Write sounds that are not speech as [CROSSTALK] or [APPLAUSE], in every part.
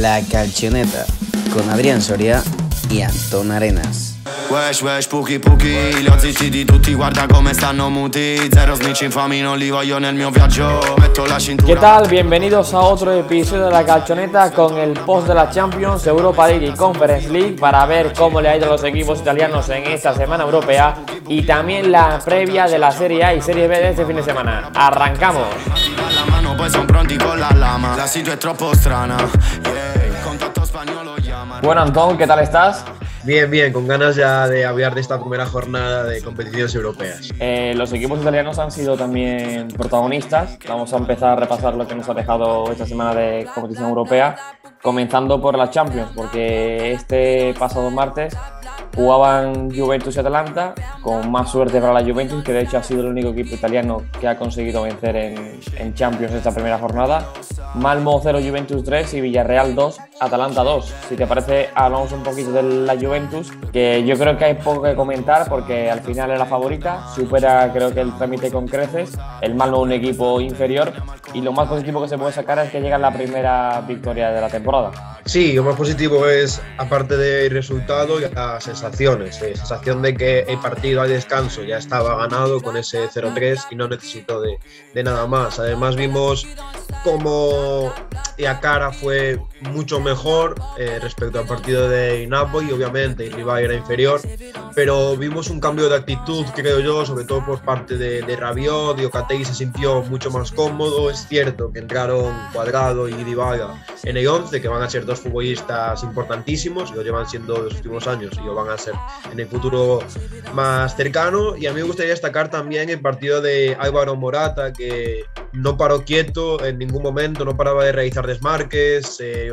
La Calchoneta con Adrián Soria y Antón Arenas. Wesh, wesh, puki, puki Li ho di tutti, guarda come stanno muti Zero snitch infami, non li voglio nel mio viaggio Metto la cintura ¿Qué tal? Bienvenidos a otro episodio de La Calchoneta con el post de la Champions, Europa League y Conference League para ver cómo le ha ido a los equipos italianos en esta semana europea y también la previa de la Serie A y Serie B de este fin de semana. ¡Arrancamos! Mano, poi son pronti con la lama La situa è troppo strana yeah. Contatto spagnolo llama Bueno, Antón, ¿qué tal estás? Bien, bien, con ganas ya de hablar de esta primera jornada de competiciones europeas. Eh, los equipos italianos han sido también protagonistas. Vamos a empezar a repasar lo que nos ha dejado esta semana de competición europea, comenzando por la Champions, porque este pasado martes jugaban Juventus y Atalanta, con más suerte para la Juventus, que de hecho ha sido el único equipo italiano que ha conseguido vencer en, en Champions esta primera jornada. Malmo 0, Juventus 3 y Villarreal 2, Atalanta 2. Si te parece, hablamos un poquito de la Juventus, que yo creo que hay poco que comentar porque al final es la favorita, supera creo que el trámite con creces, el Malmo un equipo inferior y lo más positivo que se puede sacar es que llega la primera victoria de la temporada. Sí, lo más positivo es, aparte del resultado, las sensaciones. Eh, sensación de que el partido al descanso ya estaba ganado con ese 0-3 y no necesitó de, de nada más. Además vimos como la cara fue mucho mejor eh, respecto al partido de Napoli, obviamente el rival era inferior, pero vimos un cambio de actitud, creo yo, sobre todo por parte de, de Rabiot, Diocatei se sintió mucho más cómodo, es cierto que entraron Cuadrado y Dybala en el 11, que van a ser dos futbolistas importantísimos, lo llevan siendo los últimos años y lo van a ser en el futuro más cercano, y a mí me gustaría destacar también el partido de Álvaro Morata, que no paró quieto en ningún momento, no paraba de realizar desmarques, eh,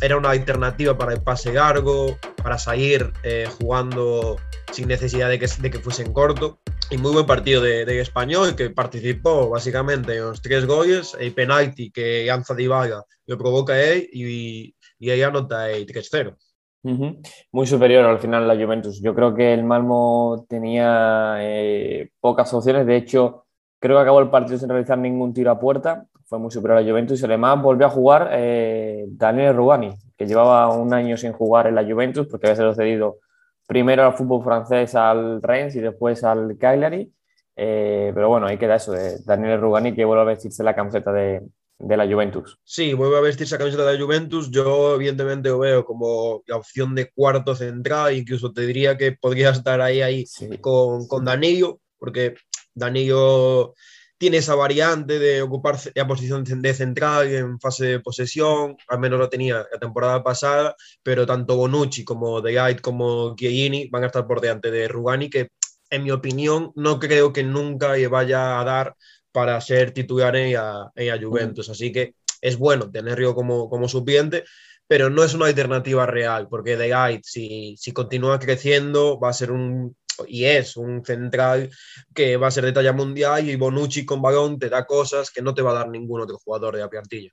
era una alternativa para el pase largo, para salir eh, jugando sin necesidad de que, de que fuese en corto. Y muy buen partido de, de español que participó básicamente en los tres goles, el penalti que lanza Dybala lo provoca él y, y ella anota el 3-0. Muy superior al final la Juventus. Yo creo que el Malmo tenía eh, pocas opciones. De hecho, creo que acabó el partido sin realizar ningún tiro a puerta. Fue muy superior a la Juventus y además volvió a jugar eh, Daniel Rugani, que llevaba un año sin jugar en la Juventus porque había sido cedido primero al fútbol francés al Rennes y después al Cagliari. Eh, pero bueno, ahí queda eso de Daniel Rugani que vuelve a vestirse la camiseta de, de la Juventus. Sí, vuelve a vestirse la camiseta de la Juventus. Yo, evidentemente, lo veo como la opción de cuarto central. Incluso te diría que podría estar ahí, ahí Sí. con, con Danilo, porque Danilo tiene esa variante de ocupar la posición de central en fase de posesión, al menos lo tenía la temporada pasada, pero tanto Bonucci como De Light como Chiellini van a estar por delante de Rugani, que en mi opinión no creo que nunca le vaya a dar para ser titular en la, en la Juventus, así que es bueno tenerlo como, como suplente, pero no es una alternativa real, porque De Light, si, si continúa creciendo, va a ser un y es un central que va a ser de talla mundial y Bonucci con balón te da cosas que no te va a dar ningún otro jugador de la plantilla.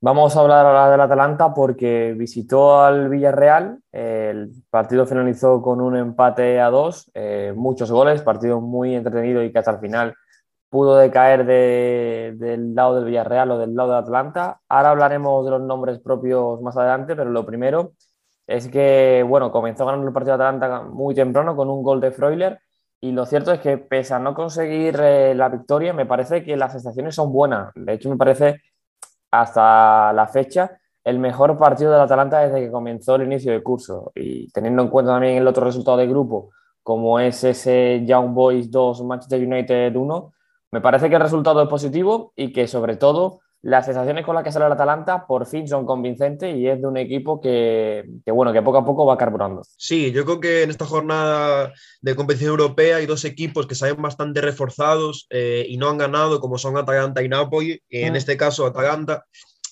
Vamos a hablar ahora del Atalanta porque visitó al Villarreal. El partido finalizó con un empate a dos, eh, muchos goles, partido muy entretenido y que hasta el final pudo decaer de- del lado del Villarreal o del lado de Atlanta. Ahora hablaremos de los nombres propios más adelante, pero lo primero es que, bueno, comenzó ganando el partido de Atalanta muy temprano con un gol de Freuler y lo cierto es que pese a no conseguir eh, la victoria, me parece que las sensaciones son buenas. De hecho, me parece hasta la fecha el mejor partido del Atalanta desde que comenzó el inicio del curso y teniendo en cuenta también el otro resultado de grupo como es ese Young Boys 2 Manchester United 1 me parece que el resultado es positivo y que sobre todo las sensaciones con las que sale el Atalanta por fin son convincentes y es de un equipo que, que, bueno que poco a poco va carburando Sí, yo creo que en esta jornada de competición europea hay dos equipos que salen bastante reforzados eh, y no han ganado, como son Atalanta y Napoli. En Mm. este caso, Atalanta.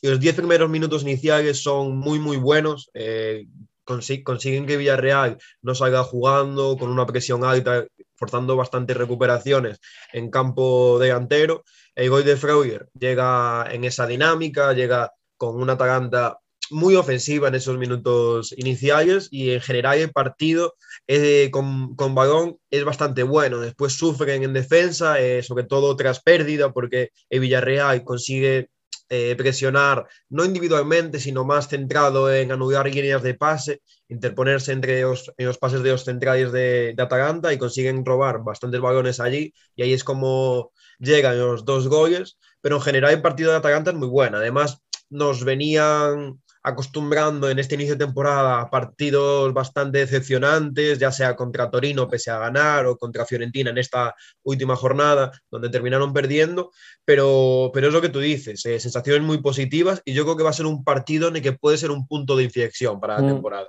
Y los 10 primeros minutos iniciales son muy, muy buenos. eh, consi- consiguen que Villarreal no salga jugando con una presión alta, forzando bastantes recuperaciones en campo delantero. El gol de Freuler llega en esa dinámica, llega con una Atalanta muy ofensiva en esos minutos iniciales y en general el partido eh, con, con balón es bastante bueno. Después sufren en defensa, eh, sobre todo tras pérdida, porque el Villarreal consigue eh, presionar, no individualmente, sino más centrado en anular líneas de pase, interponerse entre los, en los pases de los centrales de, de Atalanta y consiguen robar bastantes balones allí y ahí es como llegan los dos goles, pero en general el partido de Atalanta es muy bueno. Además, nos venían acostumbrando en este inicio de temporada a partidos bastante decepcionantes, ya sea contra Torino pese a ganar o contra Fiorentina en esta última jornada, donde terminaron perdiendo, pero, pero es lo que tú dices, eh, sensaciones muy positivas y yo creo que va a ser un partido en el que puede ser un punto de inflexión para la mm. temporada.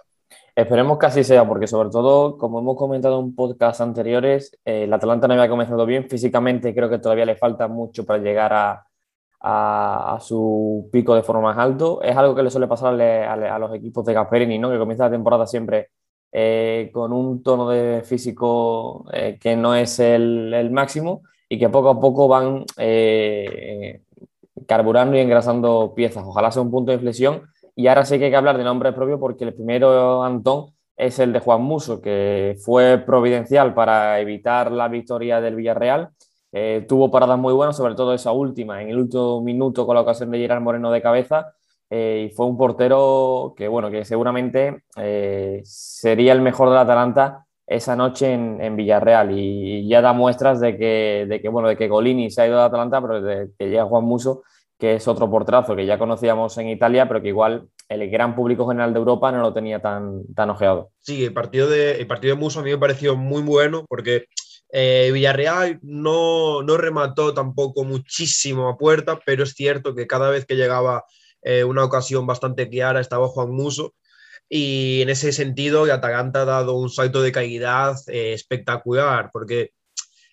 Esperemos que así sea, porque sobre todo, como hemos comentado en podcast anteriores, eh, el Atalanta no había comenzado bien físicamente, creo que todavía le falta mucho para llegar a, a, su pico de forma más alto. Es algo que le suele pasar a, los equipos de Gasperini, ¿no? que comienza la temporada siempre eh, con un tono de físico eh, que no es el, máximo y que poco a poco van carburando y engrasando piezas. Ojalá sea un punto de inflexión. Y ahora sí que hay que hablar de nombre propio porque el primero, Antón, es el de Juan Muso, que fue providencial para evitar la victoria del Villarreal eh, tuvo paradas muy buenas, sobre todo esa última, en el último minuto con la ocasión de Gerard Moreno de cabeza. Eh, y fue un portero que, bueno, que seguramente eh, sería el mejor del Atalanta esa noche en, Villarreal. Y, ya da muestras de que, de que, bueno, de que Golini se ha ido de Atalanta, pero de que llega Juan Muso, que es otro porterazo que ya conocíamos en Italia, pero que igual el gran público general de Europa no lo tenía tan, tan ojeado. Sí, el partido, de, el partido de Muso a mí me pareció muy bueno porque eh, Villarreal no, no, remató tampoco muchísimo a puerta, pero es cierto que cada vez que llegaba eh, una ocasión bastante clara estaba Juan Muso. Y en ese sentido, Atalanta ha dado un salto de calidad eh, espectacular, porque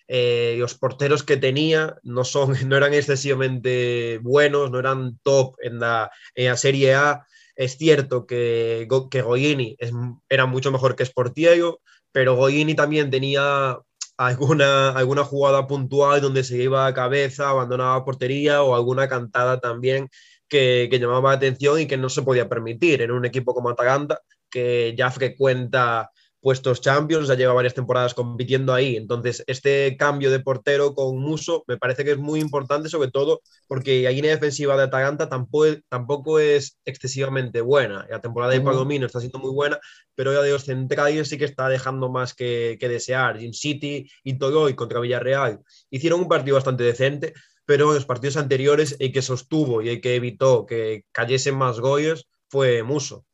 los porteros que tenía no, son, [LAUGHS] no eran excesivamente buenos, no eran top en la, en la Serie A. Es cierto que, que Goyini era mucho mejor que Sportiego, pero Goyini también tenía alguna, alguna jugada puntual donde se iba a cabeza, abandonaba portería o alguna cantada también que, que, llamaba la atención y que no se podía permitir en un equipo como Atalanta, que ya frecuenta puestos Champions, ya lleva varias temporadas compitiendo ahí. Entonces, este cambio de portero con Muso me parece que es muy importante, sobre todo porque la línea defensiva de Atalanta tampoco, tampoco es excesivamente buena. La temporada de Palomino está siendo muy buena, pero la de los centrales sí que está dejando más que, que desear. Jim City y Toroy contra Villarreal hicieron un partido bastante decente, pero en los partidos anteriores el que sostuvo y el que evitó que cayesen más goles fue Muso.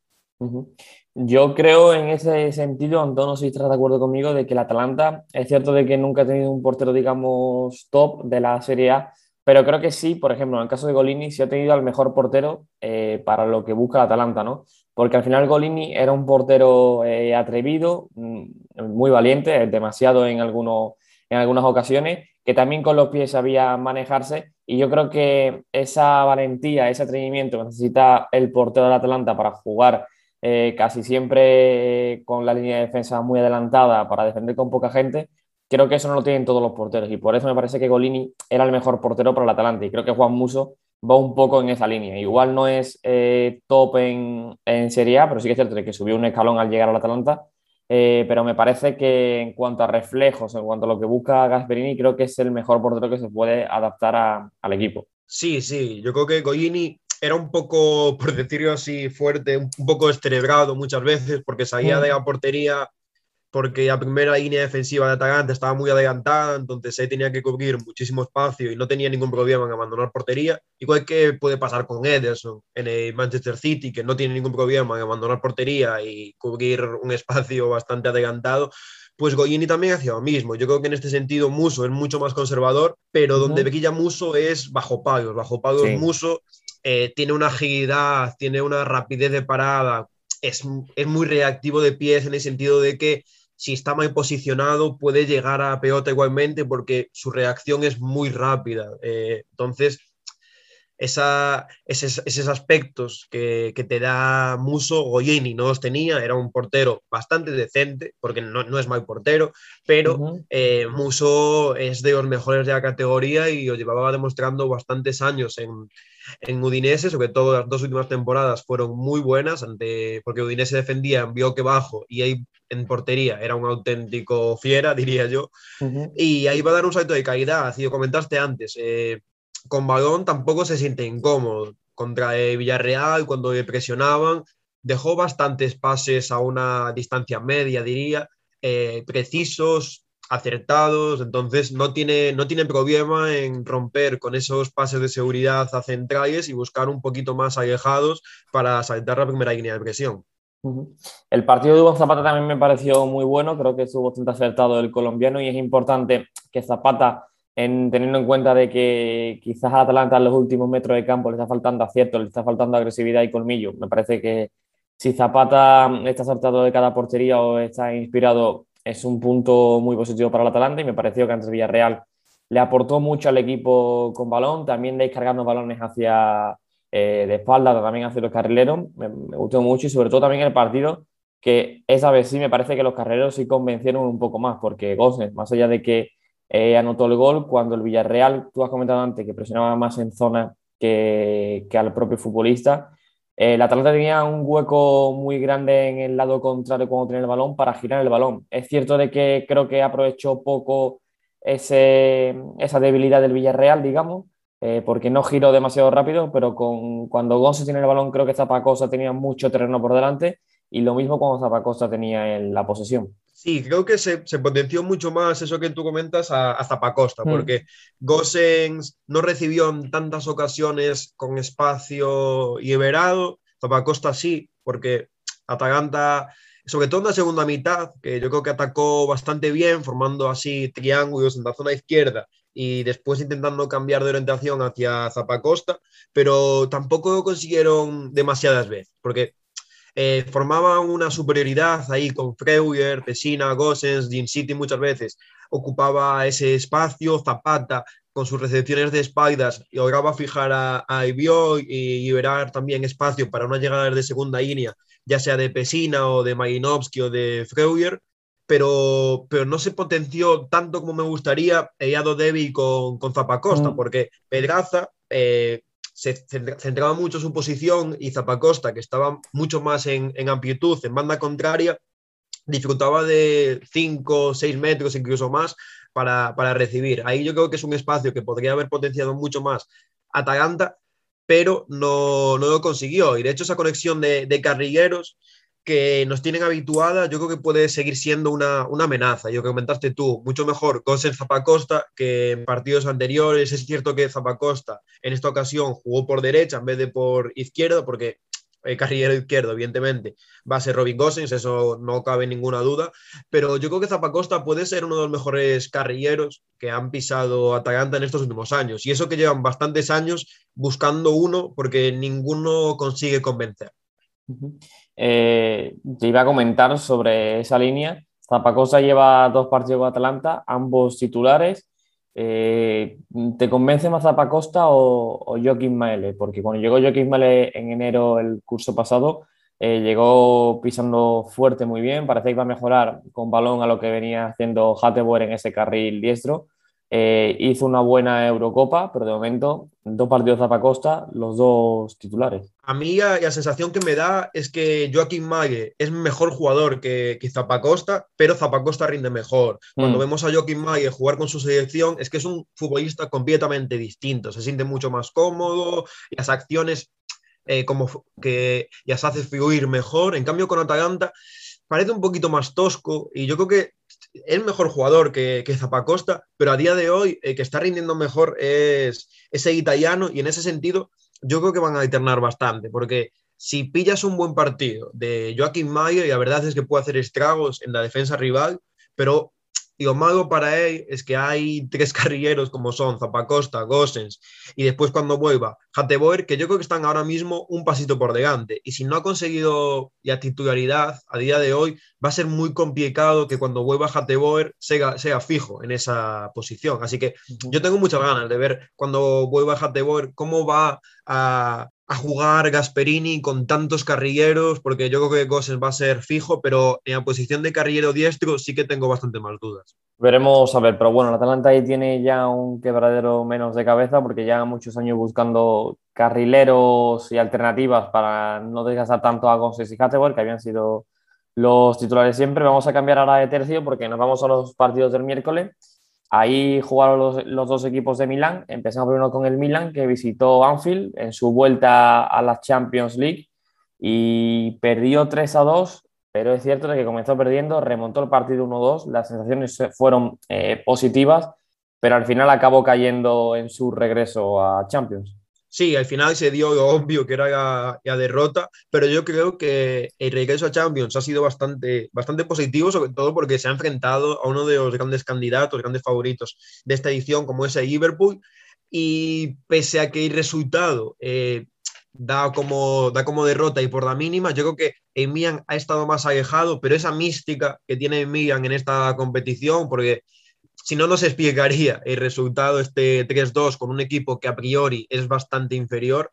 Yo creo en ese sentido, Antonio, si estás de acuerdo conmigo, de que el Atalanta es cierto de que nunca ha tenido un portero, digamos, top de la Serie A, pero creo que sí, por ejemplo, en el caso de Golini, sí ha tenido al mejor portero eh, para lo que busca el Atalanta, ¿no? Porque al final Golini era un portero eh, atrevido, mm, muy valiente, demasiado en, algunos, en algunas ocasiones, que también con los pies sabía manejarse. Y yo creo que esa valentía, ese atrevimiento que necesita el portero del Atalanta para jugar eh, casi siempre con la línea de defensa muy adelantada para defender con poca gente, creo que eso no lo tienen todos los porteros y por eso me parece que Golini era el mejor portero para el Atalanta y creo que Juan Muso va un poco en esa línea. Igual no es eh, top en, en, Serie A, pero sí que es cierto que subió un escalón al llegar al Atalanta. Eh, pero me parece que en cuanto a reflejos, en cuanto a lo que busca Gasperini, creo que es el mejor portero que se puede adaptar al equipo. Sí, sí, yo creo que Golini era un poco, por decirlo así, fuerte, un poco estrebrado muchas veces, porque salía de la portería, porque la primera línea defensiva de Atalanta estaba muy adelantada, entonces ahí tenía que cubrir muchísimo espacio y no tenía ningún problema en abandonar portería. Igual que puede pasar con Ederson en el Manchester City, que no tiene ningún problema en abandonar portería y cubrir un espacio bastante adelantado pues Goyini también hacía lo mismo. Yo creo que en este sentido Muso es mucho más conservador, pero donde brilla Muso es bajo pagos. Bajo pagos Muso eh, tiene una agilidad, tiene una rapidez de parada, es, muy reactivo de pies en el sentido de que si está mal posicionado puede llegar a pelota igualmente porque su reacción es muy rápida. Eh, entonces, esa, esos, aspectos que, te da Muso, Goyeni no los tenía, era un portero bastante decente, porque no, es mal portero, pero eh, Muso es de los mejores de la categoría y lo llevaba demostrando bastantes años en, en Udinese, sobre todo las dos últimas temporadas fueron muy buenas, ante, porque Udinese defendía en bloque bajo y ahí en portería era un auténtico fiera, [LAUGHS] diría yo, y ahí va a dar un salto de calidad, así lo comentaste antes. Eh, con balón tampoco se siente incómodo. Contra Villarreal, cuando le presionaban, dejó bastantes pases a una distancia media, diría, eh, precisos, acertados, entonces no tiene, no tiene problema en romper con esos pases de seguridad a centrales y buscar un poquito más alejados para saltar la primera línea de presión. El partido de Hugo Zapata también me pareció muy bueno, creo que estuvo bastante acertado el colombiano y es importante que Zapata, en, teniendo en cuenta de que quizás a Atalanta en los últimos metros de campo le está faltando acierto, le está faltando agresividad y colmillo, me parece que si Zapata está acertado de cada portería o está inspirado es un punto muy positivo para el Atalanta y me pareció que antes Villarreal le aportó mucho al equipo con balón, también descargando balones hacia eh, de espalda, también hacia los carrileros, me, gustó mucho y sobre todo también el partido que esa vez sí me parece que los carrileros sí convencieron un poco más, porque Gosnes, más allá de que eh, anotó el gol, cuando el Villarreal, tú has comentado antes que presionaba más en zona que, que al propio futbolista, el eh, Atalanta tenía un hueco muy grande en el lado contrario cuando tenía el balón para girar el balón. Es cierto de que creo que aprovechó poco ese, esa debilidad del Villarreal, digamos, eh, porque no giró demasiado rápido, pero con, cuando González tiene el balón creo que Zapacosta tenía mucho terreno por delante y lo mismo cuando Zapacosta tenía en la posesión. Sí, creo que se, potenció mucho más eso que tú comentas a, Zapacosta, mm. porque Gossens no recibió en tantas ocasiones con espacio y liberado, Zapacosta sí, porque Atalanta, sobre todo en la segunda mitad, que yo creo que atacó bastante bien, formando así triángulos en la zona izquierda y después intentando cambiar de orientación hacia Zapacosta, pero tampoco consiguieron demasiadas veces, porque eh, formaban una superioridad ahí con Freuer, Pesina, Gossens, Jim City muchas veces, ocupaba ese espacio, Zapata con sus recepciones de espaldas lograba fijar a, a y liberar también espacio para una llegada de segunda línea, ya sea de Pesina o de Majinovski o de Freuer, pero, pero no se potenció tanto como me gustaría Eyado Devi con, con Zapacosta, mm. porque Pedraza eh, se centraba mucho su posición y Zapacosta, que estaba mucho más en, amplitud, en banda contraria, disfrutaba de 5 o 6 metros, incluso más, para, recibir. Ahí yo creo que es un espacio que podría haber potenciado mucho más Atalanta, pero no, no lo consiguió. Y de hecho esa conexión de, de carrilleros que nos tienen habituada, yo creo que puede seguir siendo una, amenaza. Yo que comentaste tú, mucho mejor ser Zapacosta que en partidos anteriores. Es cierto que Zapacosta en esta ocasión jugó por derecha en vez de por izquierda, porque el carrilero izquierdo, evidentemente, va a ser Robin Gosens, eso no cabe ninguna duda. Pero yo creo que Zapacosta puede ser uno de los mejores carrilleros que han pisado Atalanta en estos últimos años. Y eso que llevan bastantes años buscando uno porque ninguno consigue convencer. Eh, te iba a comentar sobre esa línea. Zapacosa lleva dos partidos con Atalanta, ambos titulares. Eh, ¿Te convence más Zapacosta o, o Joaquín Maele? Porque cuando llegó Joaquín Maele en enero el curso pasado, eh, llegó pisando fuerte muy bien, parece que iba a mejorar con balón a lo que venía haciendo Hatteboer en ese carril diestro. Eh, hizo una buena Eurocopa, pero de momento dos partidos de Zapacosta, los dos titulares. A mí la, sensación que me da es que Joaquín Mague es mejor jugador que, que Zapacosta, pero Zapacosta rinde mejor. Cuando mm. vemos a Joaquín Mague jugar con su selección, es que es un futbolista completamente distinto, se siente mucho más cómodo, las acciones eh, como que ya se hace fluir mejor. En cambio, con Atalanta parece un poquito más tosco y yo creo que es mejor jugador que, Zapacosta, pero a día de hoy el que está rindiendo mejor es ese italiano y en ese sentido yo creo que van a alternar bastante, porque si pillas un buen partido de Joaquín Mayer, y la verdad es que puede hacer estragos en la defensa rival, pero y lo malo para él es que hay tres [LAUGHS] carrilleros como son Zapacosta, Gossens y después cuando vuelva Hateboer, que yo creo que están ahora mismo un pasito por delante. Y si no ha conseguido la titularidad a día de hoy, va a ser muy complicado que cuando vuelva Hateboer sea, sea fijo en esa posición. Así que yo tengo muchas ganas de ver cuando vuelva Hateboer cómo va a, jugar Gasperini con tantos carrilleros, porque yo creo que Gossens va a ser fijo, pero en la posición de carrillero diestro sí que tengo bastante más dudas. Veremos a ver, pero bueno, el Atalanta ahí tiene ya un quebradero menos de cabeza porque ya muchos años buscando carrileros y alternativas para no desgastar tanto a Gossens y Hatteboer, que habían sido los titulares siempre. Vamos a cambiar ahora de tercio porque nos vamos a los partidos del miércoles. Ahí jugaron los, dos equipos de Milán. Empezamos primero con el Milán, que visitó Anfield en su vuelta a la Champions League y perdió 3 a 2, pero es cierto que comenzó perdiendo, remontó el partido 1-2, las sensaciones fueron eh, positivas, pero al final acabó cayendo en su regreso a Champions. Sí, al final se dio obvio que era la, derrota, pero yo creo que el regreso a Champions ha sido bastante, bastante positivo, sobre todo porque se ha enfrentado a uno de los grandes candidatos, grandes favoritos de esta edición, como es el Liverpool, y pese a que el resultado eh, da, como, da como derrota y por la mínima, yo creo que Emian ha estado más alejado, pero esa mística que tiene Emian en esta competición, porque si no, no se explicaría el resultado este 3-2 con un equipo que a priori es bastante inferior,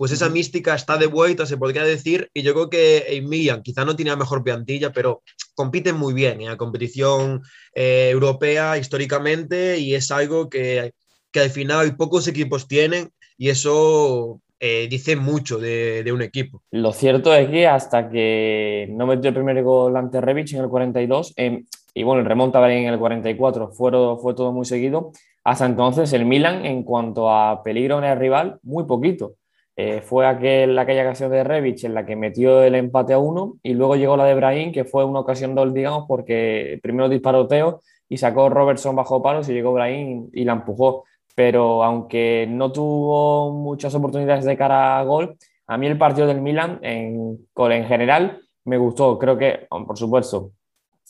pues esa mística está de vuelta, se podría decir, y yo creo que Milan quizá no tiene la mejor plantilla, pero compiten muy bien en la competición eh, europea históricamente y es algo que, que, al final pocos equipos tienen y eso eh, dice mucho de, de, un equipo. Lo cierto es que hasta que no metió el primer gol ante Revich en el 42, eh, y bueno, el remonta en el 44, fue, fue todo muy seguido. Hasta entonces el Milan, en cuanto a peligro en el rival, muy poquito. Eh, fue aquel, aquella ocasión de Revich en la que metió el empate a uno y luego llegó la de Brahim, que fue una ocasión doble, digamos, porque primero disparó Teo y sacó Robertson bajo palos y llegó Brahim y la empujó. Pero aunque no tuvo muchas oportunidades de cara a gol, a mí el partido del Milan en, en general me gustó. Creo que, por supuesto,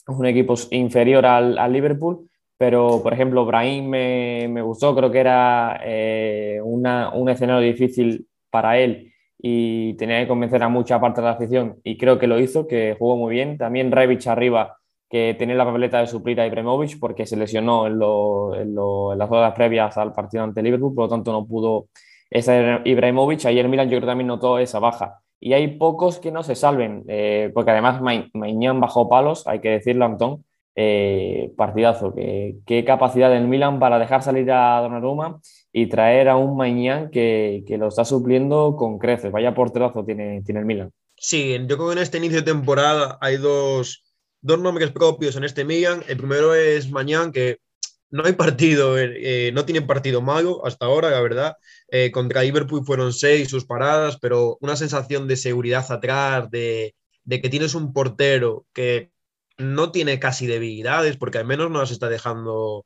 es un equipo inferior al, al Liverpool, pero por ejemplo, Brahim me, me gustó, creo que era eh, una, un escenario difícil para él y tenía que convencer a mucha parte de la afición y creo que lo hizo, que jugó muy bien. También Revich arriba, que tenía la papeleta de suplir a Ibrahimovic porque se lesionó en, lo, en, lo, en, las horas previas al partido ante Liverpool, por lo tanto no pudo esa Ibrahimovic. Ayer Milan yo creo que también notó esa baja y hay pocos que no se salven, eh, porque además Mañán bajó palos, hay que decirlo, Antón, eh, partidazo. ¿Qué, qué capacidad del Milan para dejar salir a Donnarumma y traer a un Mañán que, que, lo está supliendo con creces. Vaya porterazo tiene, tiene el Milan. Sí, yo creo que en este inicio de temporada hay dos, dos nombres propios en este Milan. El primero es Mañán, que no hay partido, eh, no tienen partido malo hasta ahora, la verdad. Eh, contra Liverpool fueron seis sus paradas, pero una sensación de seguridad atrás, de, de, que tienes un portero que no tiene casi debilidades, porque al menos no las está dejando,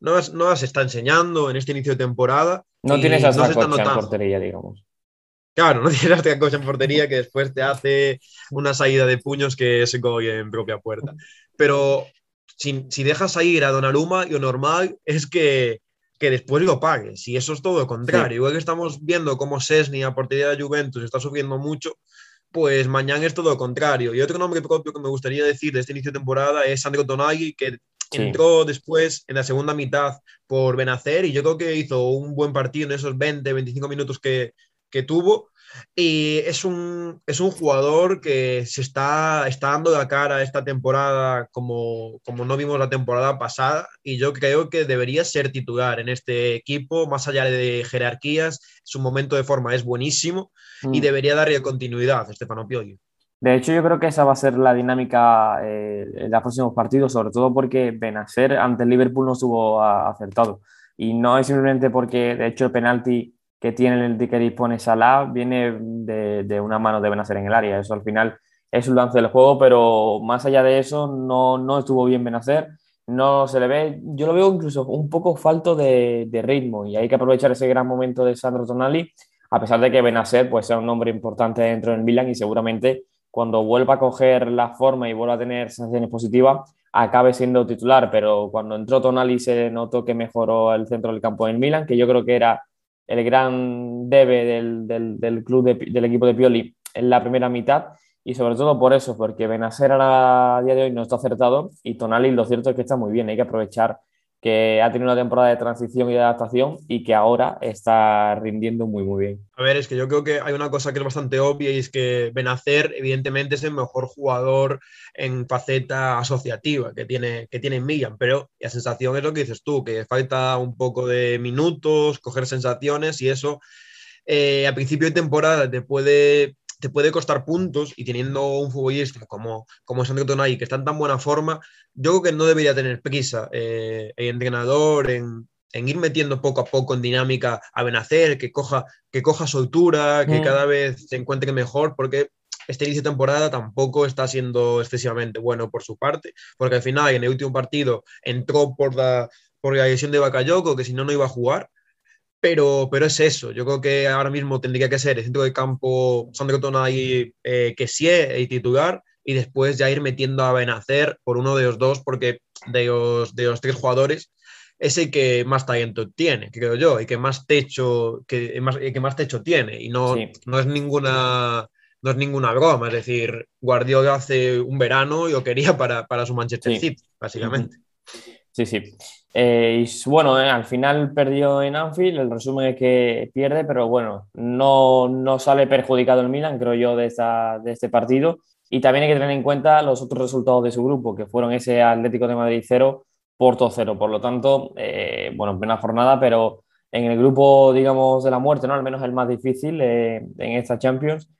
no las, no las está enseñando en este inicio de temporada. No tienes no cosa en portería, digamos. Claro, no tienes esta cosa en portería que después te hace una salida de puños que se coge en propia puerta. Pero si, si dejas ir a Donnarumma, lo normal es que, que después lo pagues. Y eso es todo lo contrario. Sí. Igual que estamos viendo cómo Sesni a portería de Juventus está sufriendo mucho, pues mañana es todo lo contrario. Y otro nombre propio que me gustaría decir de este inicio de temporada es Sandro Tonagui, que sí. entró después en la segunda mitad por Benacer y yo creo que hizo un buen partido en esos 20, 25 minutos que, que tuvo. Y es un, es un jugador que se está, está dando la cara esta temporada como, como no vimos la temporada pasada y yo creo que debería ser titular en este equipo, más allá de jerarquías, su momento de forma es buenísimo mm. y debería darle continuidad a Stefano Pioli. De hecho, yo creo que esa va a ser la dinámica eh, en los próximos partidos, sobre todo porque Benacer ante el Liverpool no estuvo acertado. Y no es simplemente porque, de hecho, el penalti que tiene el que dispone Salah viene de, de, una mano de Benacer en el área. Eso al final es un lance del juego, pero más allá de eso no, no estuvo bien Benacer. No se le ve, yo lo veo incluso un poco falto de, de, ritmo y hay que aprovechar ese gran momento de Sandro Tonali, a pesar de que Benacer pues, sea un nombre importante dentro del Milan y seguramente cuando vuelva a coger la forma y vuelva a tener sensaciones positivas, acabe siendo titular. Pero cuando entró Tonali se notó que mejoró el centro del campo del Milan, que yo creo que era el gran debe del, del, club de, del equipo de Pioli en la primera mitad. Y sobre todo por eso, porque Benacer a día de hoy no está acertado y Tonali lo cierto es que está muy bien, hay que aprovechar que ha tenido una temporada de transición y de adaptación y que ahora está rindiendo muy, muy bien. A ver, es que yo creo que hay una cosa que es bastante obvia y es que Benacer, evidentemente, es el mejor jugador en faceta asociativa que tiene, que tiene Milan, pero la sensación es lo que dices tú, que falta un poco de minutos, coger sensaciones y eso eh, a principio de temporada te puede te puede costar puntos y teniendo un futbolista como, como Sandro Tonay que está en tan buena forma, yo creo que no debería tener prisa eh, el entrenador en, en, ir metiendo poco a poco en dinámica a Benacer, que coja, que coja soltura, que mm. cada vez se encuentre mejor, porque este inicio de temporada tampoco está siendo excesivamente bueno por su parte, porque al final en el último partido entró por la, por la lesión de Bakayoko, que si no, no iba a jugar. Pero, pero es eso, yo creo que ahora mismo tendría que ser el centro de campo Sandro Tonay eh, que sí y titular, y después ya ir metiendo a Benacer por uno de los dos, porque de los, de los tres jugadores es el que más talento tiene, creo yo, y que más techo, que más, que más techo tiene, y no, no es ninguna no es ninguna broma, es decir, Guardiola hace un verano y lo quería para, para su Manchester City, básicamente. Sí, sí. Eh, y bueno, eh, al final perdió en Anfield, el resumen es que pierde, pero bueno, no, no sale perjudicado el Milan, creo yo, de, esta, de este partido. Y también hay que tener en cuenta los otros resultados de su grupo, que fueron ese Atlético de Madrid 0, Porto 0. Por lo tanto, eh, bueno, en plena jornada, pero en el grupo, digamos, de la muerte, ¿no? Al menos el más difícil en esta Champions,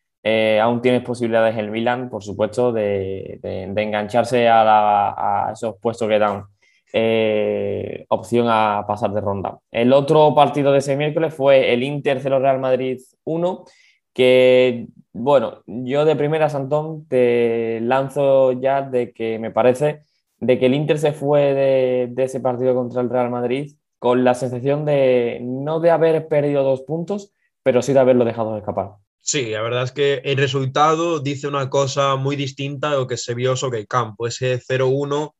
aún tienes posibilidades el Milan, por supuesto, de, de, engancharse a, a, esos puestos que dan eh, opción a pasar de ronda. El otro partido de ese miércoles fue el Inter 0 Real Madrid 1, que, bueno, yo de primera, Santón, te lanzo ya de que me parece de que el Inter se fue de, ese partido contra el Real Madrid con la sensación de no de haber perdido dos puntos, pero sí de haberlo dejado de escapar. Sí, la verdad es que el resultado dice una cosa muy distinta a lo que se vio sobre el campo. Ese 0-1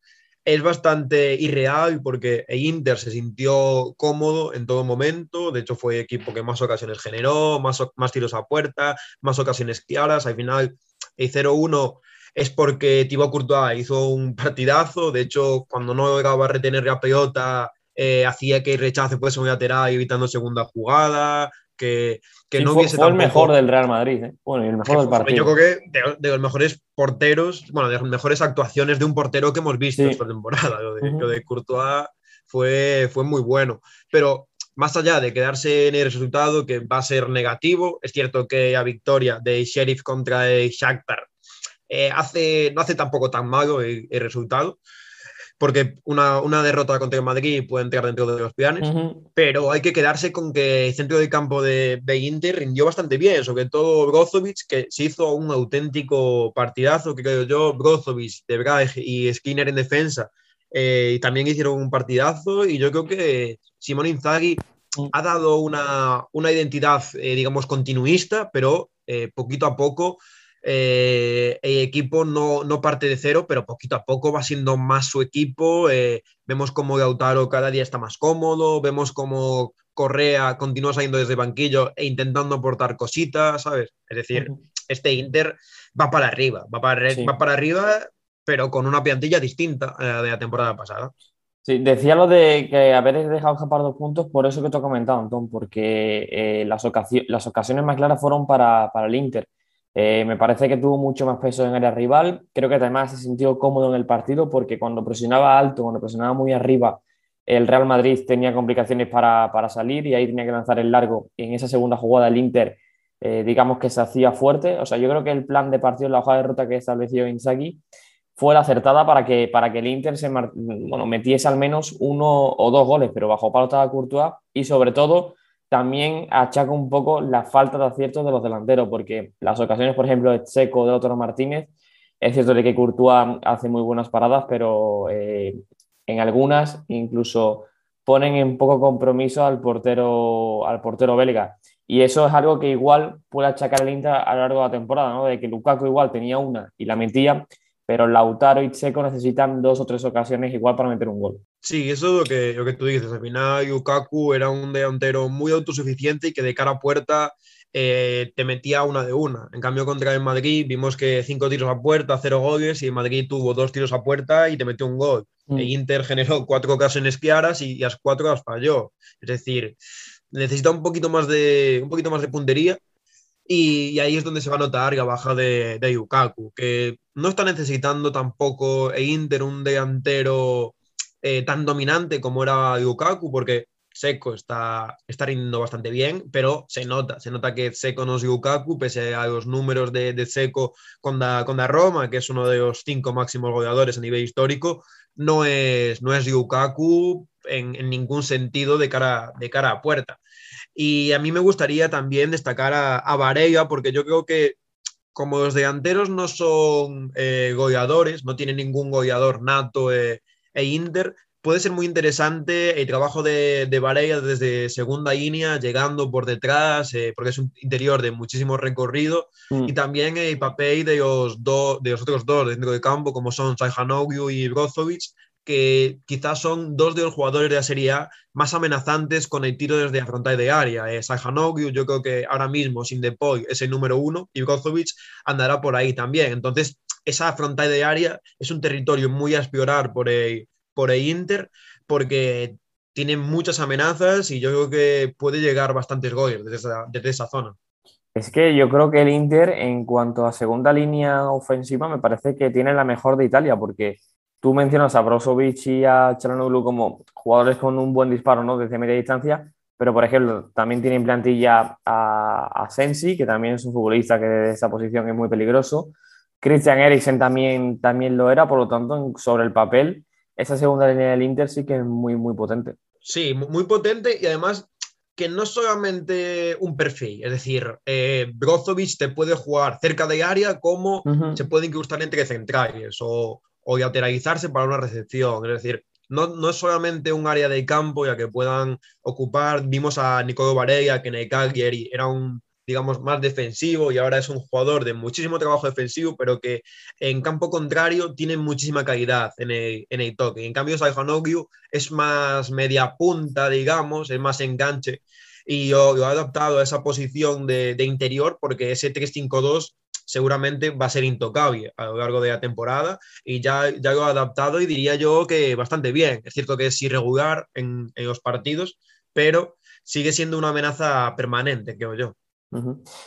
es bastante irreal porque el Inter se sintió cómodo en todo momento, de hecho fue el equipo que más ocasiones generó, más, más tiros a puerta, más ocasiones claras, al final el 0-1 es porque Thibaut Courtois hizo un partidazo, de hecho cuando no llegaba a retener la pelota eh, hacía que el rechace fuese un lateral evitando segunda jugada, que, que no fue, hubiese fue el mejor del Real Madrid, ¿eh? bueno, y el mejor del partido. Yo creo que de, los mejores porteros, bueno, de las mejores actuaciones de un portero que hemos visto esta temporada. Lo de, Courtois fue, fue muy bueno. Pero más allá de quedarse en el resultado, que va a ser negativo, es cierto que la victoria de Sheriff contra el Shakhtar eh, hace, no hace tampoco tan malo el, el resultado, porque una, una, derrota contra el Madrid puede entrar dentro de los planes, pero hay que quedarse con que el centro de campo de, de, Inter rindió bastante bien, sobre todo Brozovic, que se hizo un auténtico partidazo, que creo yo, Brozovic, De Bruyne y Skinner en defensa, eh, también hicieron un partidazo, y yo creo que Simón Inzaghi ha dado una, una identidad, eh, digamos, continuista, pero eh, poquito a poco eh, el equipo no, no, parte de cero, pero poquito a poco va siendo más su equipo. Eh, vemos como Gautaro cada día está más cómodo, vemos como Correa continúa saliendo desde banquillo e intentando aportar cositas, ¿sabes? Es decir, este Inter va para arriba, va para, va para arriba, pero con una plantilla distinta eh, de la temporada pasada. Sí, decía lo de que haber dejado escapar dos puntos, por eso que te he comentado, Antón, porque las, las, ocasiones más claras fueron para, para el Inter. Eh, me parece que tuvo mucho más peso en área rival. Creo que además se sintió cómodo en el partido porque cuando presionaba alto, cuando presionaba muy arriba, el Real Madrid tenía complicaciones para, para salir y ahí tenía que lanzar el largo. Y en esa segunda jugada el Inter, eh, digamos que se hacía fuerte. O sea, yo creo que el plan de partido, la hoja de ruta que estableció Inzaghi, fue la acertada para que, para que el Inter se bueno, metiese al menos uno o dos goles, pero bajo palo estaba Courtois y sobre todo también achaca un poco la falta de aciertos de los delanteros, porque las ocasiones, por ejemplo, de Checo de Otro Martínez, es cierto de que Courtois hace muy buenas paradas, pero eh, en algunas incluso ponen en poco compromiso al portero, al portero belga. Y eso es algo que igual puede achacar el Inter a lo largo de la temporada, ¿no? de que Lukaku igual tenía una y la mentía, pero Lautaro y Checo necesitan dos o tres ocasiones igual para meter un gol. Sí, eso es lo que, lo que tú dices. Al final, Lukaku era un delantero muy autosuficiente y que de cara a puerta eh, te metía una de una. En cambio, contra el Madrid vimos que cinco tiros a puerta, cero goles, y el Madrid tuvo dos tiros a puerta y te metió un gol. Mm. El Inter generó cuatro ocasiones claras y, las cuatro las falló. Es decir, necesita un poquito más de, un poquito más de puntería y, ahí es donde se va a notar la baja de, de Yukaku, que no está necesitando tampoco e Inter un delantero eh, tan dominante como era Yukaku, porque Seco está, está rindiendo bastante bien, pero se nota, se nota que Seco no es Lukaku, pese a los números de, de Seco con la, con Roma, que es uno de los cinco máximos goleadores a nivel histórico, no es, no es Lukaku en, en ningún sentido de cara, de cara a puerta. Y a mí me gustaría también destacar a, a Varela, porque yo creo que como los delanteros no son eh, goleadores, no tienen ningún goleador nato eh, e Inter, puede ser muy interesante el trabajo de, de Varela desde segunda línea, llegando por detrás, eh, porque es un interior de muchísimo recorrido, mm. y también el papel de los, do, de los otros dos dentro del campo, como son Sajanovic y Brozovic, que quizás son dos de los jugadores de la Serie A más amenazantes con el tiro desde la frontal de área. Eh, yo creo que ahora mismo sin Depoy es el número uno y Brozovic andará por ahí también. Entonces, esa frontal de área es un territorio muy a explorar por el, por el Inter porque tiene muchas amenazas y yo creo que puede llegar bastantes goles desde esa, desde esa zona. Es que yo creo que el Inter, en cuanto a segunda línea ofensiva, me parece que tiene la mejor de Italia, porque tú mencionas a Brozovic y a Charanoglu como jugadores con un buen disparo ¿no? desde media distancia, pero por ejemplo, también tiene en plantilla a, a Sensi, que también es un futbolista que desde esa posición es muy peligroso. Christian Eriksen también, también lo era, por lo tanto, sobre el papel, esa segunda línea del Inter sí que es muy, muy potente. Sí, muy potente y además que no solamente un perfil, es decir, eh, Brozovic te puede jugar cerca de área como se puede incrustar entre centrales o, o lateralizarse para una recepción, es decir, no, no, es solamente un área de campo ya que puedan ocupar, vimos a Nicolo Varela que en el Cagliari era un digamos, más defensivo y ahora es un jugador de muchísimo trabajo defensivo, pero que en campo contrario tiene muchísima calidad en el, en el toque. En cambio, Sajanogiu es más media punta, digamos, es más enganche. Y yo lo he adaptado a esa posición de, de interior porque ese 3-5-2 seguramente va a ser intocable a lo largo de la temporada y ya, ya lo he adaptado y diría yo que bastante bien. Es cierto que es irregular en, en los partidos, pero sigue siendo una amenaza permanente, creo yo.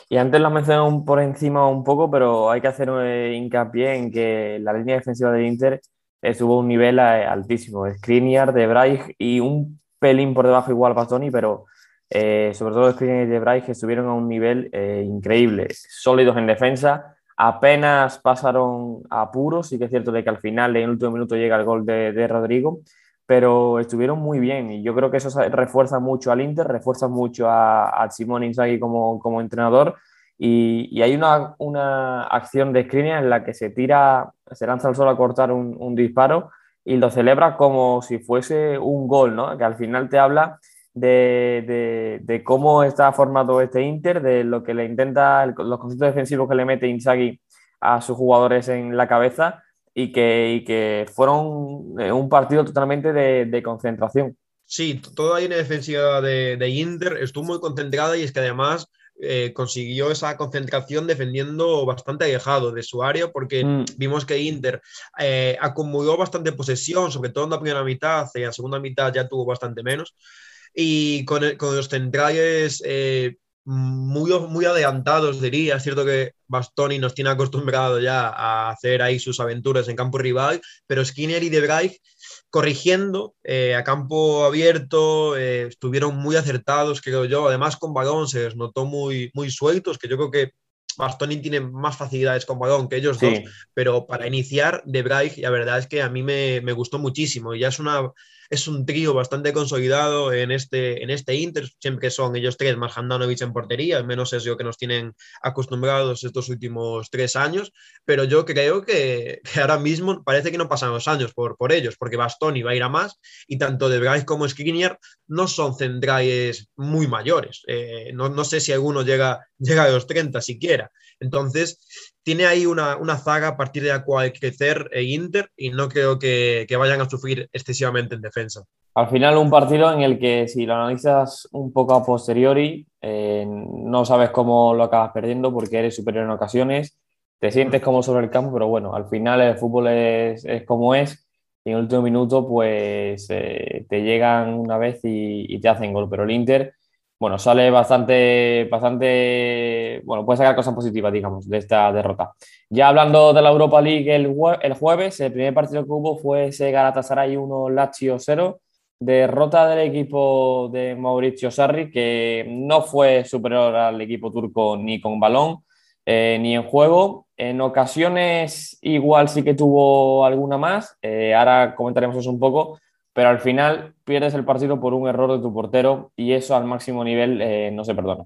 Y antes lo mencioné por encima un poco, pero hay que hacer eh, hincapié en que la línea defensiva de Inter estuvo a un nivel eh, altísimo. Skriniar, De Vrij y un pelín por debajo igual Bastoni, pero eh, sobre todo Skriniar y De Vrij estuvieron a un nivel increíble, sólidos en defensa, apenas pasaron apuros, y que es cierto de que al final en el último minuto llega el gol de, de Rodrigo, pero estuvieron muy bien y yo creo que eso refuerza mucho al Inter, refuerza mucho a, a Simone Inzaghi como, como entrenador y, hay una, una acción de screening en la que se tira, se lanza al suelo a cortar un, un, disparo y lo celebra como si fuese un gol, ¿no? que al final te habla de, de, de cómo está formado este Inter, de lo que le intenta, los conceptos defensivos que le mete Inzaghi a sus jugadores en la cabeza y que, y que fueron eh, un partido totalmente de, de concentración. Sí, toda la línea defensiva de, de, Inter estuvo muy concentrada y es que además eh, consiguió esa concentración defendiendo bastante alejado de su área porque mm. vimos que Inter eh, acumuló bastante posesión, sobre todo en la primera mitad, y en la segunda mitad ya tuvo bastante menos. Y con, el, con los centrales eh, muy, muy adelantados, diría. Es cierto que Bastoni nos tiene acostumbrado ya a hacer ahí sus aventuras en campo rival, pero Skinner y De corrigiendo eh, a campo abierto, eh, estuvieron muy acertados, creo yo. Además, con balón se les notó muy, muy sueltos, que yo creo que Bastoni tiene más facilidades con balón que ellos sí. dos, pero para iniciar, De la verdad es que a mí me, me gustó muchísimo. Y ya es una es un trío bastante consolidado en este, en este Inter, siempre son ellos tres, más Handanovic en portería, al menos es lo que nos tienen acostumbrados estos últimos tres años, pero yo creo que, ahora mismo parece que no pasan los años por, por ellos, porque Bastoni va a ir a más y tanto De Vrij como Skriniar no son centrales muy mayores, eh, no, no, sé si alguno llega, llega a los 30 siquiera, entonces tiene ahí una, una, zaga a partir de la cual crecer e Inter y no creo que, vayan a sufrir excesivamente en defensa. Al final un partido en el que si lo analizas un poco a posteriori eh, no sabes cómo lo acabas perdiendo porque eres superior en ocasiones, te sientes como sobre el campo, pero bueno, al final el fútbol es, es como es y en el último minuto pues eh, te llegan una vez y, y te hacen gol, pero el Inter bueno, sale bastante, bastante, bueno, puede sacar cosas positivas, digamos, de esta derrota. Ya hablando de la Europa League el, el jueves, el primer partido que hubo fue ese Galatasaray 1, Lazio 0. derrota del equipo de Mauricio Sarri, que no fue superior al equipo turco ni con balón eh, ni en juego. En ocasiones igual sí que tuvo alguna más, eh, ahora comentaremos eso un poco, pero al final pierdes el partido por un error de tu portero y eso al máximo nivel eh, no se perdona.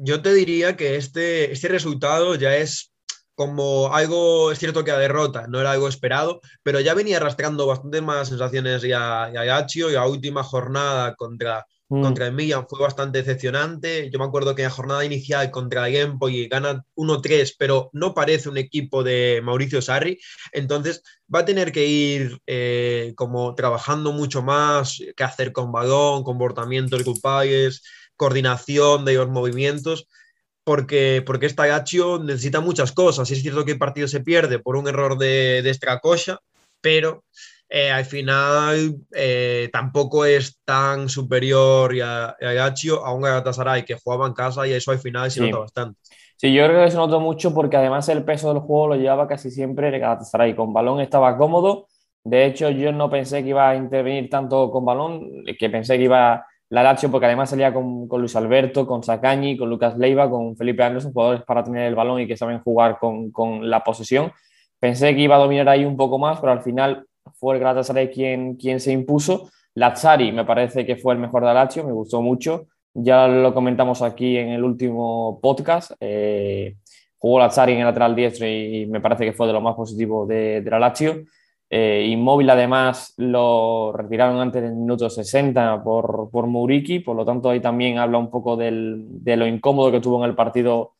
Yo te diría que este, este resultado ya es como algo, es cierto que a derrota, no era algo esperado, pero ya venía arrastrando bastantes más sensaciones ya, ya Gaccio y la última jornada contra, mm. contra Emilia fue bastante decepcionante. Yo me acuerdo que en la jornada inicial contra y gana 1-3, pero no parece un equipo de Mauricio Sarri, entonces va a tener que ir eh, como trabajando mucho más, qué hacer con balón, comportamientos culpables, coordinación de los movimientos porque, porque esta Gaccio necesita muchas cosas. Es cierto que el partido se pierde por un error de, de pero eh, al final eh, tampoco es tan superior a, a Gaccio a un Galatasaray que jugaba en casa y eso al final se nota bastante. Sí, yo creo que se notó mucho porque además el peso del juego lo llevaba casi siempre el Galatasaray. Con balón estaba cómodo. De hecho, yo no pensé que iba a intervenir tanto con balón, que pensé que iba la Lazio, porque además salía con, Luis Alberto, con Sacagni, con Lucas Leiva, con Felipe Anderson, jugadores para tener el balón y que saben jugar con, la posesión. Pensé que iba a dominar ahí un poco más, pero al final fue el Galatasaray quien, quien se impuso. Lazzari me parece que fue el mejor de la Lazio, me gustó mucho. Ya lo comentamos aquí en el último podcast. Eh, jugó Lazzari en el lateral diestro y me parece que fue de lo más positivo de, de la Lazio. Eh, inmóvil además lo retiraron antes del minuto 60 por, por Muriki, por lo tanto ahí también habla un poco de lo incómodo que tuvo en el partido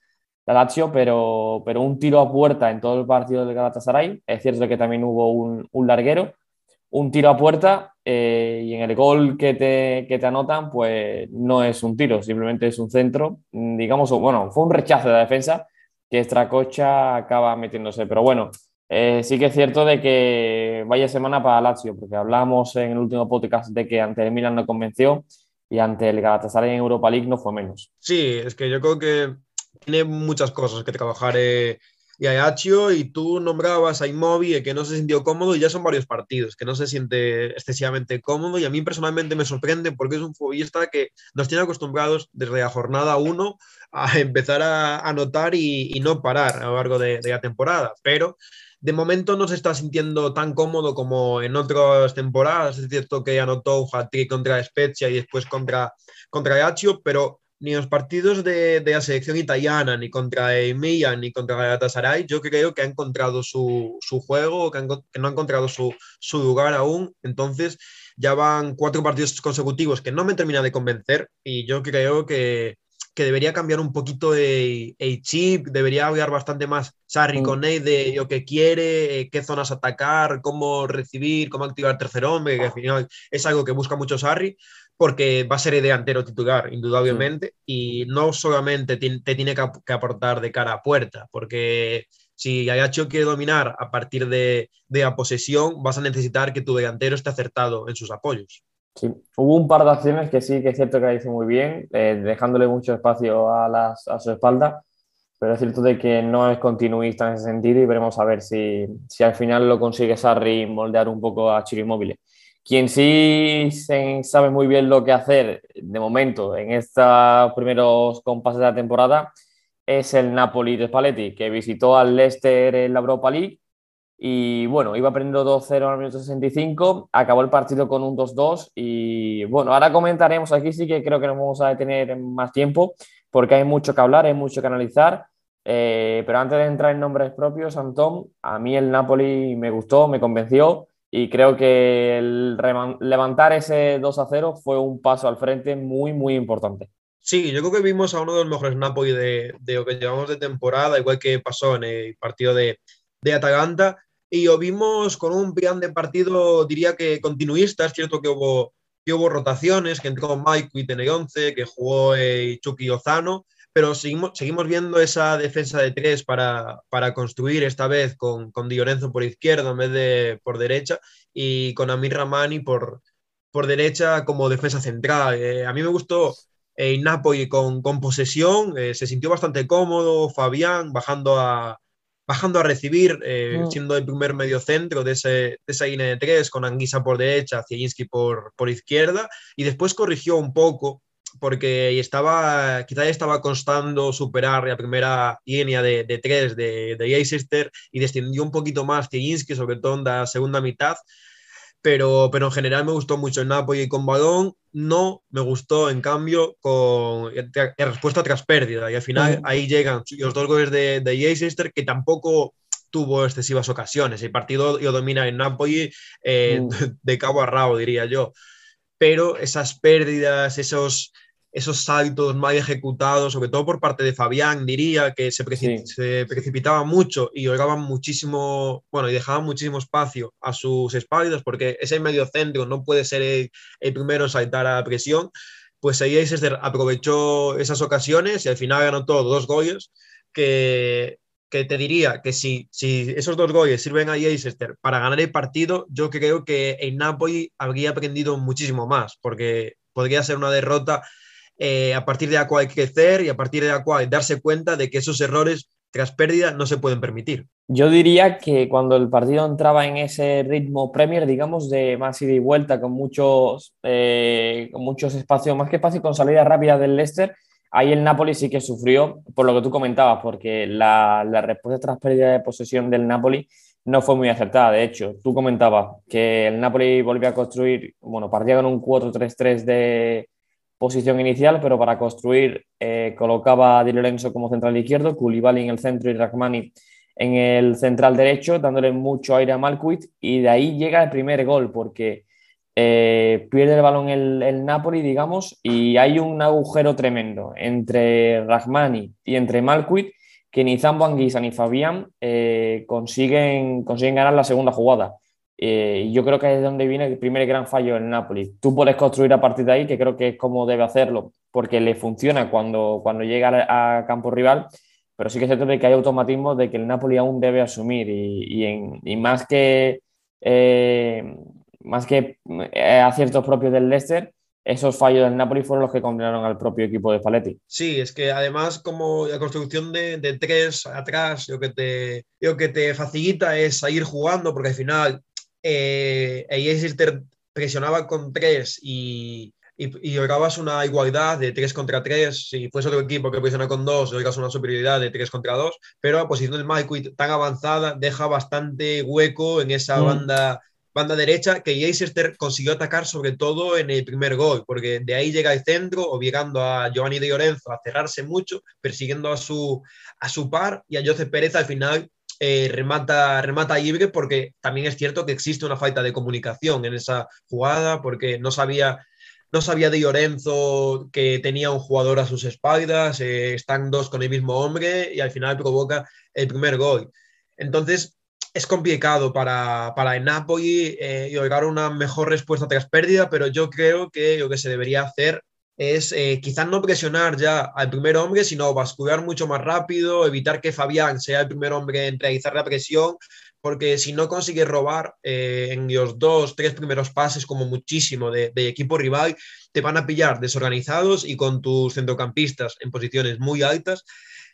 la Lazio, pero, pero un tiro a puerta en todo el partido del Galatasaray. Es cierto que también hubo un, un larguero, un tiro a puerta eh, y en el gol que te, que te, anotan, pues no es un tiro, simplemente es un centro. Digamos, bueno, fue un rechazo de la defensa que Stracocha acaba metiéndose, pero bueno, eh, sí que es cierto de que vaya semana para Lazio, porque hablamos en el último podcast de que ante el Milan no convenció y ante el Galatasaray en Europa League no fue menos. Sí, es que yo creo que tiene muchas cosas que trabajar eh, y y tú nombrabas a Inmobi que no se sintió cómodo y ya son varios partidos que no se siente excesivamente cómodo y a mí personalmente me sorprende porque es un futbolista que nos tiene acostumbrados desde la jornada 1 a [LAUGHS] empezar a anotar y, no parar a lo largo de, la temporada, pero de momento no se está sintiendo tan cómodo como en otras temporadas. Es cierto que anotó un hat-trick contra Spezia y después contra, contra pero ni los partidos de, de, la selección italiana, ni contra Emilia, ni contra Galatasaray, yo creo que ha encontrado su, su juego, que, que, no ha encontrado su, su, lugar aún. Entonces, ya van cuatro partidos consecutivos que no me termina de convencer y yo creo que, que debería cambiar un poquito el, chip, debería hablar bastante más Sarri mm. con de lo que quiere, eh, qué zonas atacar, cómo recibir, cómo activar tercer hombre, que al final es algo que busca mucho Sarri, porque va a ser el delantero titular, indudablemente, y no solamente te, tiene que, aportar de cara a puerta, porque si Ayacho quiere dominar a partir de, de la posesión, vas a necesitar que tu delantero esté acertado en sus apoyos. Sí, hubo un par de acciones que sí que es cierto que la hizo muy bien, eh, dejándole mucho espacio a, las, a su espalda, pero es cierto de que no es continuista en ese sentido y veremos a ver si, si al final lo consigue Sarri moldear un poco a Chiro Quien sí sabe muy bien lo que hacer de momento en estos primeros compases de la temporada es el Napoli de Spalletti, que visitó al Leicester en la Europa League y bueno, iba perdiendo 2-0 al minuto 65, acabó el partido con un 2-2 y bueno, ahora comentaremos aquí, sí que creo que nos vamos a detener más tiempo porque hay mucho que hablar, hay mucho que analizar, eh, pero antes de entrar en nombres propios, Antón, a mí el Napoli me gustó, me convenció y creo que el levantar ese 2-0 fue un paso al frente muy, muy importante. Sí, yo creo que vimos a uno de los mejores Napoli de, de lo que llevamos de temporada, igual que pasó en el partido de, de Atalanta y lo vimos con un plan de partido, diría que continuista. Es cierto que hubo, que hubo rotaciones, que entró Mike en el 11, que jugó eh, Chucky Ozano, pero seguimos, seguimos viendo esa defensa de tres para, para construir esta vez con, con Di Lorenzo por izquierda en vez de por derecha y con Amir Ramani por, por derecha como defensa central. Eh, a mí me gustó el Napoli con, con posesión, eh, se sintió bastante cómodo, Fabián bajando a, bajando a recibir, eh, mm. siendo el primer medio centro de, ese, de esa línea de tres, con Anguisa por derecha, Zielinski por, por izquierda, y después corrigió un poco porque estaba, quizá estaba costando superar la primera línea de, de tres de, de Leicester y descendió un poquito más Zielinski, sobre todo en la segunda mitad, pero, pero en general me gustó mucho el Napoli con balón, no me gustó en cambio con la respuesta tras pérdida. Y al final ahí llegan los dos goles de, de Leicester que tampoco tuvo excesivas ocasiones, el partido lo domina el Napoli eh, de cabo a rabo diría yo, pero esas pérdidas, esos esos saltos mal ejecutados, sobre todo por parte de Fabián, diría que se, precipitaba mucho y oigaban muchísimo, bueno, y dejaban muchísimo espacio a sus espaldas, porque ese medio centro no puede ser el, primero en saltar a la presión. Pues ahí Leicester aprovechó esas ocasiones y al final ganó todos dos goles que, que te diría que si, si esos dos goles sirven a Leicester para ganar el partido, yo creo que el Napoli habría aprendido muchísimo más, porque podría ser una derrota eh, a partir de la cual crecer y a partir de la cual darse cuenta de que esos errores tras pérdida no se pueden permitir. Yo diría que cuando el partido entraba en ese ritmo Premier, digamos, de más ida y vuelta, con muchos, eh, muchos espacios, más que fácil, con salida rápida del Leicester, ahí el Napoli sí que sufrió, por lo que tú comentabas, porque la, la respuesta tras pérdida de posesión del Napoli no fue muy acertada. De hecho, tú comentabas que el Napoli volvió a construir, bueno, partía con un 4-3-3 de, posición inicial, pero para construir eh, colocaba a Di Lorenzo como central izquierdo, Koulibaly en el centro y Rachmani en el central derecho, dándole mucho aire a Malcuit y de ahí llega el primer gol porque eh, pierde el balón el, Napoli, digamos, y hay un agujero tremendo entre Rachmani y entre Malcuit que ni Zambo Anguisa ni Fabián eh, consiguen, consiguen ganar la segunda jugada. Eh, yo creo que es donde viene el primer gran fallo en Napoli. Tú puedes construir a partir de ahí, que creo que es como debe hacerlo, porque le funciona cuando, cuando llega a, campo rival, pero sí que es cierto de que hay automatismos de que el Napoli aún debe asumir y, y, más que, eh, más que eh, aciertos propios del Leicester, esos fallos del Napoli fueron los que condenaron al propio equipo de Spalletti. Sí, es que además como la construcción de, de tres atrás, lo que, te, lo que te facilita es seguir jugando, porque al final eh, Leicester presionaba con tres y, y, y lograbas una igualdad de tres contra tres. Si fuese otro equipo que presiona con dos, logras una superioridad de tres contra dos. Pero la posición del Mike tan avanzada deja bastante hueco en esa mm. banda, banda derecha que Leicester consiguió atacar sobre todo en el primer gol, porque de ahí llega el centro, obligando a Giovanni de Lorenzo a cerrarse mucho, persiguiendo a su, a su par y a Josep Pérez al final eh, remata, remata libre porque también es cierto que existe una falta de comunicación en esa jugada porque no sabía, no sabía de Lorenzo que tenía un jugador a sus espaldas, eh, están dos con el mismo hombre y al final provoca el primer gol. Entonces es complicado para, para el Napoli eh, lograr una mejor respuesta tras pérdida, pero yo creo que lo que se debería hacer es eh, quizás no presionar ya al primer hombre, sino bascular mucho más rápido, evitar que Fabián sea el primer hombre en realizar la presión, porque si no consigue robar eh, en los dos, tres primeros pases, como muchísimo de, equipo rival, te van a pillar desorganizados y con tus centrocampistas en posiciones muy altas.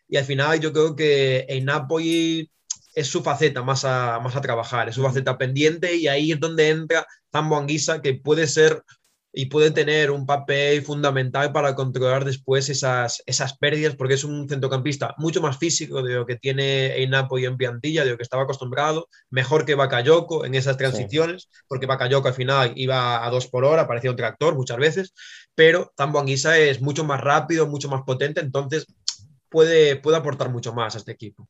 Y al final yo creo que en Napoli es su faceta más a, más a trabajar, es su faceta pendiente y ahí es donde entra Zambo Anguisa, que puede ser y puede tener un papel fundamental para controlar después esas, esas pérdidas, porque es un centrocampista mucho más físico de lo que tiene el Napoli en plantilla, de lo que estaba acostumbrado, mejor que Bakayoko en esas transiciones, porque Bakayoko al final iba a dos por hora, parecía un tractor muchas veces, pero Tambo Anguisa es mucho más rápido, mucho más potente, entonces puede, puede aportar mucho más a este equipo.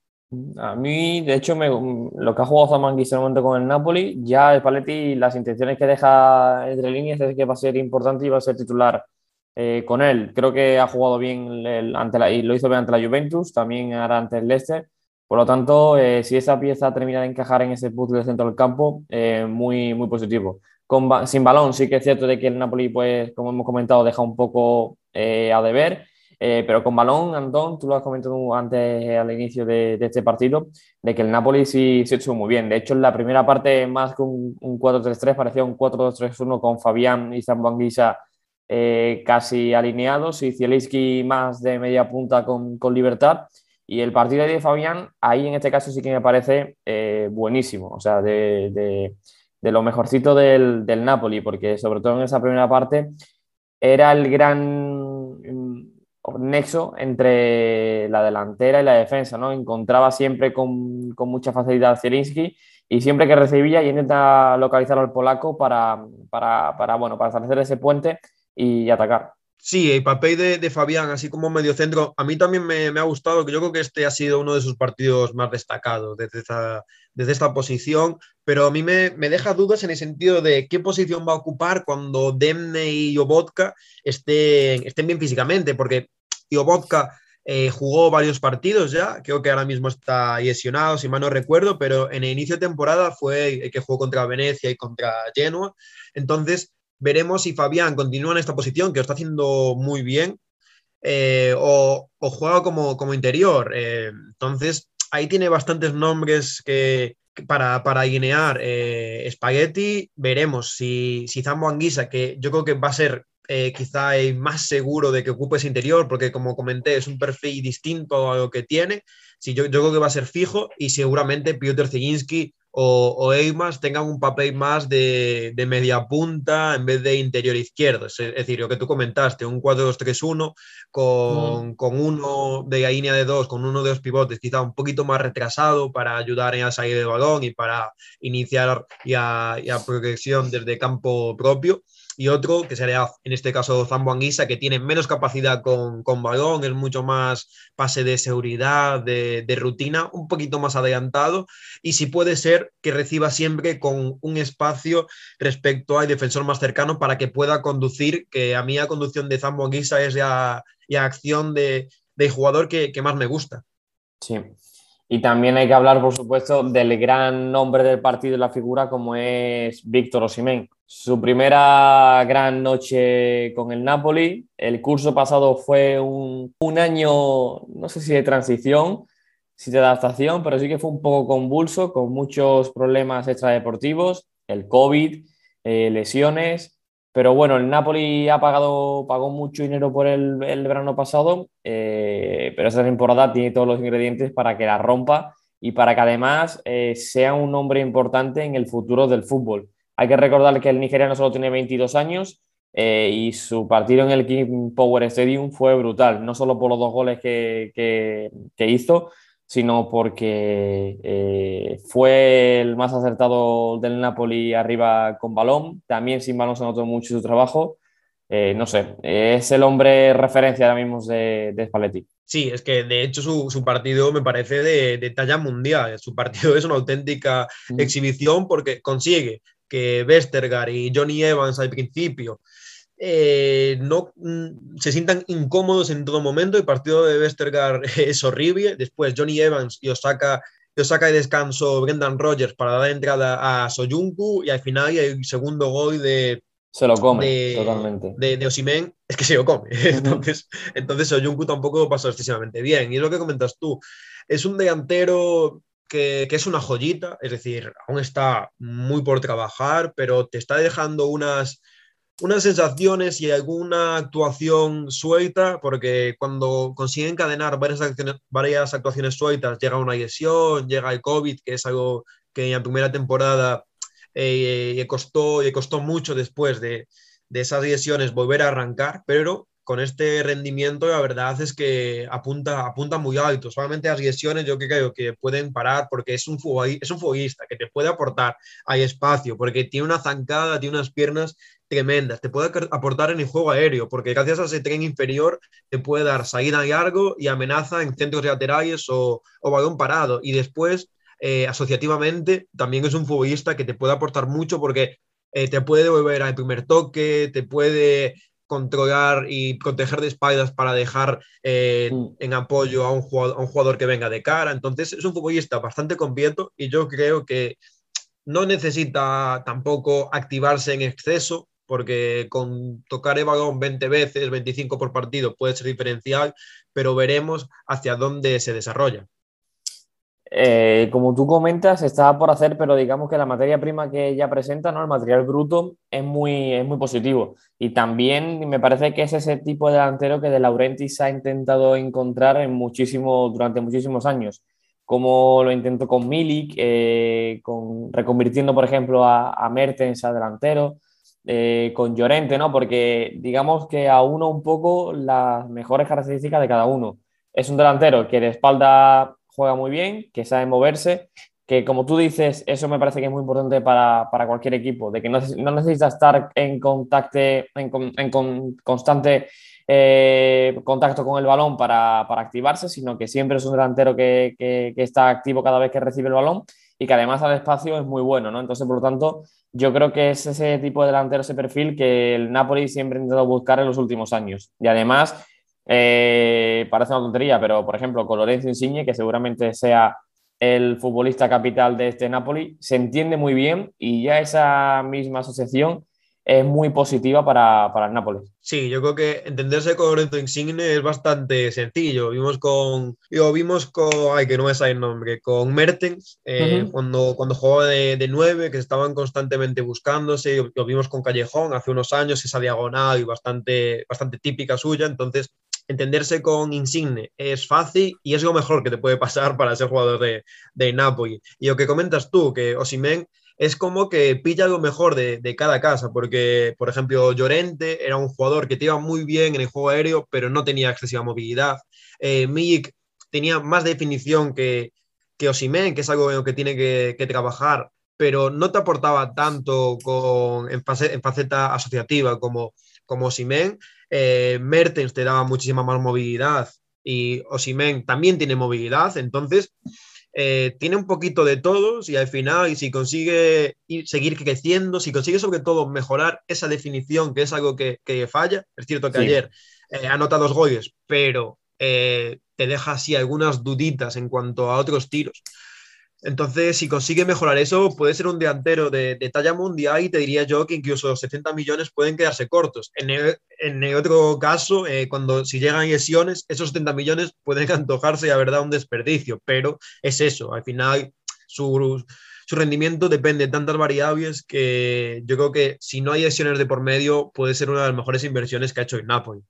A mí, de hecho, lo que ha jugado Zamanguis en el momento con el Napoli, ya el Paletti, las intenciones que deja entre líneas es que va a ser importante y va a ser titular eh, con él. Creo que ha jugado bien ante la, y lo hizo bien ante la Juventus, también ahora ante el Leicester. Por lo tanto, eh, si esa pieza termina de encajar en ese puzzle del centro del campo, eh, muy, muy positivo. Con, sin balón, sí que es cierto de que el Napoli, pues, como hemos comentado, deja un poco a deber eh, pero con balón, Antón, tú lo has comentado antes al inicio de, este partido, de que el Napoli sí se hecho muy bien. De hecho, en la primera parte, más que un, 4-3-3, parecía un 4-2-3-1 con Fabián y Zambanguisa eh, casi alineados y Zielinski más de media punta con, con libertad. Y el partido de Fabián, ahí en este caso sí que me parece eh, buenísimo, o sea, de, de, lo mejorcito del, del, Napoli, porque sobre todo en esa primera parte era el gran nexo entre la delantera y la defensa, ¿no? Encontraba siempre con, con mucha facilidad a Zielinski y siempre que recibía intenta localizar al polaco para, para, bueno, para establecer ese puente y atacar. Sí, el papel de, de Fabián, así como medio centro, a mí también me, me, ha gustado, que yo creo que este ha sido uno de sus partidos más destacados desde esta, desde esta posición, pero a mí me, me, deja dudas en el sentido de qué posición va a ocupar cuando Demne y Obotka estén, estén bien físicamente, porque Obotka eh, jugó varios partidos ya, creo que ahora mismo está lesionado, si mal no recuerdo, pero en el inicio de temporada fue el que jugó contra Venecia y contra Genoa. Entonces, veremos si Fabián continúa en esta posición, que lo está haciendo muy bien, eh, o, o, juega como, como interior. Eh, entonces, ahí tiene bastantes nombres que, para, para guinear eh, Spaghetti. Veremos si, si Zambo Anguisa, que yo creo que va a ser eh, quizá más seguro de que ocupe ese interior, porque como comenté, es un perfil distinto a lo que tiene. Sí, yo, yo creo que va a ser fijo y seguramente Piotr Zelinski o, o Eimas tengan un papel más de, de, media punta en vez de interior izquierdo. Es, decir, lo que tú comentaste, un 4-2-3-1 con, mm. con, uno de la línea de dos, con uno de los pivotes quizá un poquito más retrasado para ayudar en la salida de balón y para iniciar ya progresión desde campo propio y otro que sería en este caso Zambo Anguisa, que tiene menos capacidad con, con balón, es mucho más pase de seguridad, de, rutina, un poquito más adelantado y si puede ser que reciba siempre con un espacio respecto al defensor más cercano para que pueda conducir, que a mí la conducción de Zambo Anguisa es ya, ya acción de, de jugador que, que más me gusta. Sí, y también hay que hablar, por supuesto, del gran nombre del partido y la figura como es Víctor Osimén. Su primera gran noche con el Napoli. El curso pasado fue un, un, año, no sé si de transición, si de adaptación, pero sí que fue un poco convulso, con muchos problemas extradeportivos, el COVID, eh, lesiones. Pero bueno, el Napoli ha pagado, pagó mucho dinero por el, el verano pasado, eh, pero esta temporada tiene todos los ingredientes para que la rompa y para que además eh, sea un hombre importante en el futuro del fútbol. Hay que recordar que el nigeriano solo tiene 22 años eh, y su partido en el King Power Stadium fue brutal, no solo por los dos goles que, que, que hizo, sino porque eh, fue el más acertado del Napoli arriba con balón. También sin balón se notó mucho su trabajo. Eh, no sé, es el hombre referencia ahora mismo de, de Spalletti. Sí, es que de hecho su, su partido me parece de, de, talla mundial. Su partido [LAUGHS] es una auténtica mm. exhibición porque consigue que Westergaard y Johnny Evans al principio eh, no mm, se sientan incómodos en todo momento. El partido de Westergaard [LAUGHS] es horrible. Después Johnny Evans y Osaka, Osaka de descanso Brendan Rogers para dar entrada a Soyuncu y al final el segundo gol de... Se lo come, de, totalmente. De, de Osimen, es que se lo come. [LAUGHS] entonces, entonces Soyuncu tampoco pasó excesivamente bien. Y es lo que comentas tú. Es un delantero que, que, es una joyita, es decir, aún está muy por trabajar, pero te está dejando unas, unas sensaciones y alguna actuación suelta, porque cuando consigue encadenar varias, acciones, varias actuaciones sueltas, llega una lesión, llega el COVID, que es algo que en la primera temporada eh, le, costó, le costó mucho después de, de esas lesiones volver a arrancar, pero con este rendimiento la verdad es que apunta, apunta muy alto. Solamente las lesiones yo creo que pueden parar porque es un, es un futbolista que te puede aportar hay espacio, porque tiene una zancada, tiene unas piernas tremendas, te puede aportar en el juego aéreo, porque gracias a ese tren inferior te puede dar salida largo y amenaza en centros laterales o, o balón parado. Y después, eh, asociativamente, también es un futbolista que te puede aportar mucho porque eh, te puede devolver al primer toque, te puede controlar y proteger de espaldas para dejar eh, mm. en apoyo a un, jugador, a un, jugador, que venga de cara. Entonces es un futbolista bastante completo y yo creo que no necesita tampoco activarse en exceso porque con tocar el balón 20 veces, 25 por partido puede ser diferencial, pero veremos hacia dónde se desarrolla. Eh, como tú comentas, está por hacer, pero digamos que la materia prima que ella presenta, ¿no? el material bruto, es muy, es muy positivo. Y también me parece que es ese tipo de delantero que De Laurentiis ha intentado encontrar en muchísimo, durante muchísimos años. Como lo intentó con Milik, eh, con, reconvirtiendo, por ejemplo, a, a Mertens a delantero, eh, con Llorente, ¿no? porque digamos que a uno un poco las mejores características de cada uno. Es un delantero que de espalda juega muy bien, que sabe moverse, que como tú dices, eso me parece que es muy importante para, para cualquier equipo, de que no, no necesita estar en, contacto, en, en con, constante eh, contacto con el balón para, para, activarse, sino que siempre es un delantero que, que, está activo cada vez que recibe el balón y que además al espacio es muy bueno, ¿no? Entonces, por lo tanto, yo creo que es ese tipo de delantero, ese perfil que el Napoli siempre ha intentado buscar en los últimos años. Y además, eh, parece una tontería, pero por ejemplo, con Lorenzo Insigne, que seguramente sea el futbolista capital de este Napoli, se entiende muy bien y ya esa misma asociación es muy positiva para, para, el Nápoles. Sí, yo creo que entenderse con Lorenzo Insigne es bastante sencillo. Vimos con, digo, vimos con, ay, que no me sale el nombre, con Mertens, eh, uh -huh. cuando, cuando jugaba de, de 9, que estaban constantemente buscándose. Lo vimos con Callejón hace unos años, esa diagonal y bastante, bastante típica suya. Entonces, entenderse con Insigne es fácil y es lo mejor que te puede pasar para ser jugador de, de Napoli. Y lo que comentas tú, que Osimen es como que pilla lo mejor de, de, cada casa, porque, por ejemplo, Llorente era un jugador que te iba muy bien en el juego aéreo, pero no tenía excesiva movilidad. Eh, tenía más definición que, que Osimen, que es algo en lo que tiene que, que trabajar, pero no te aportaba tanto con, en, faceta, en faceta asociativa como, como Osimen. Eh, Mertens te daba muchísima más movilidad y Osimen también tiene movilidad, entonces eh, tiene un poquito de todos y al final, y si consigue ir, seguir creciendo, si consigue sobre todo mejorar esa definición, que es algo que, que falla, es cierto que sí. ayer eh, anota dos goles, pero eh, te deja así algunas duditas en cuanto a otros tiros. Entonces, si consigue mejorar eso, puede ser un delantero de, de, talla mundial y te diría yo que incluso 70 millones pueden quedarse cortos. En el, otro caso, eh, cuando si llegan lesiones, esos 70 millones pueden [LAUGHS] antojarse y a verdad un desperdicio, pero es eso, al final su, su rendimiento depende de tantas variables que yo creo que si no hay lesiones de por medio, puede ser una de las mejores inversiones que ha hecho el Napoli.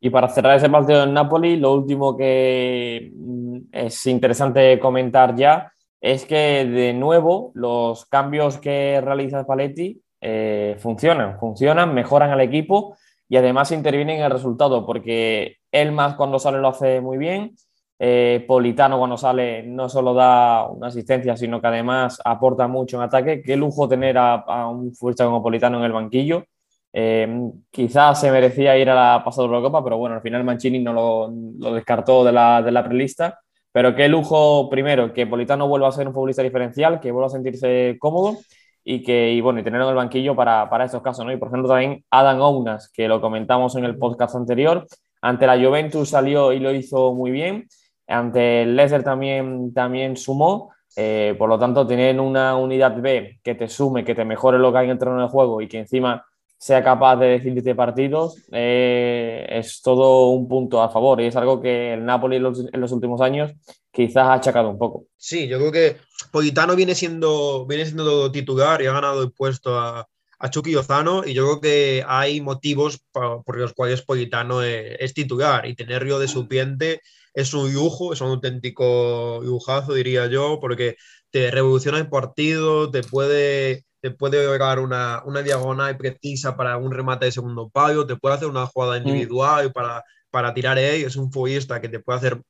Y para cerrar ese partido en Napoli, lo último que mm, es interesante comentar ya es que de nuevo los cambios que realiza Paletti eh, funcionan, funcionan, mejoran al equipo y además intervienen en el resultado porque él más cuando sale lo hace muy bien, eh, Politano cuando sale no solo da una asistencia sino que además aporta mucho en ataque, qué lujo tener a, un futbolista como Politano en el banquillo. Eh, quizás se merecía ir a la pasada Eurocopa, pero bueno, al final Mancini no lo, lo descartó de la, de la prelista pero qué lujo, primero, que Politano vuelva a ser un futbolista diferencial, que vuelva a sentirse cómodo y que, y bueno, y tenerlo en el banquillo para, para estos casos, ¿no? Y por ejemplo también Adam Ounas, que lo comentamos en el podcast anterior, ante la Juventus salió y lo hizo muy bien, ante el Leicester también, también sumó, eh, por lo tanto, tener una unidad B que te sume, que te mejore lo que hay en el terreno de juego y que encima sea capaz de decidirte partidos, eh, es todo un punto a favor y es algo que el Napoli en los, últimos años quizás ha achacado un poco. Sí, yo creo que Politano viene siendo, viene siendo titular y ha ganado el puesto a, a Chucky y yo creo que hay motivos por, por los cuales Politano es, es, titular y tenerlo de supiente es un lujo, es un auténtico lujazo diría yo, porque te revoluciona el partido, te puede te puede llegar una, una, diagonal precisa para un remate de segundo palo, te puede hacer una jugada individual mm. para, para tirar ahí, es un futbolista que te puede hacer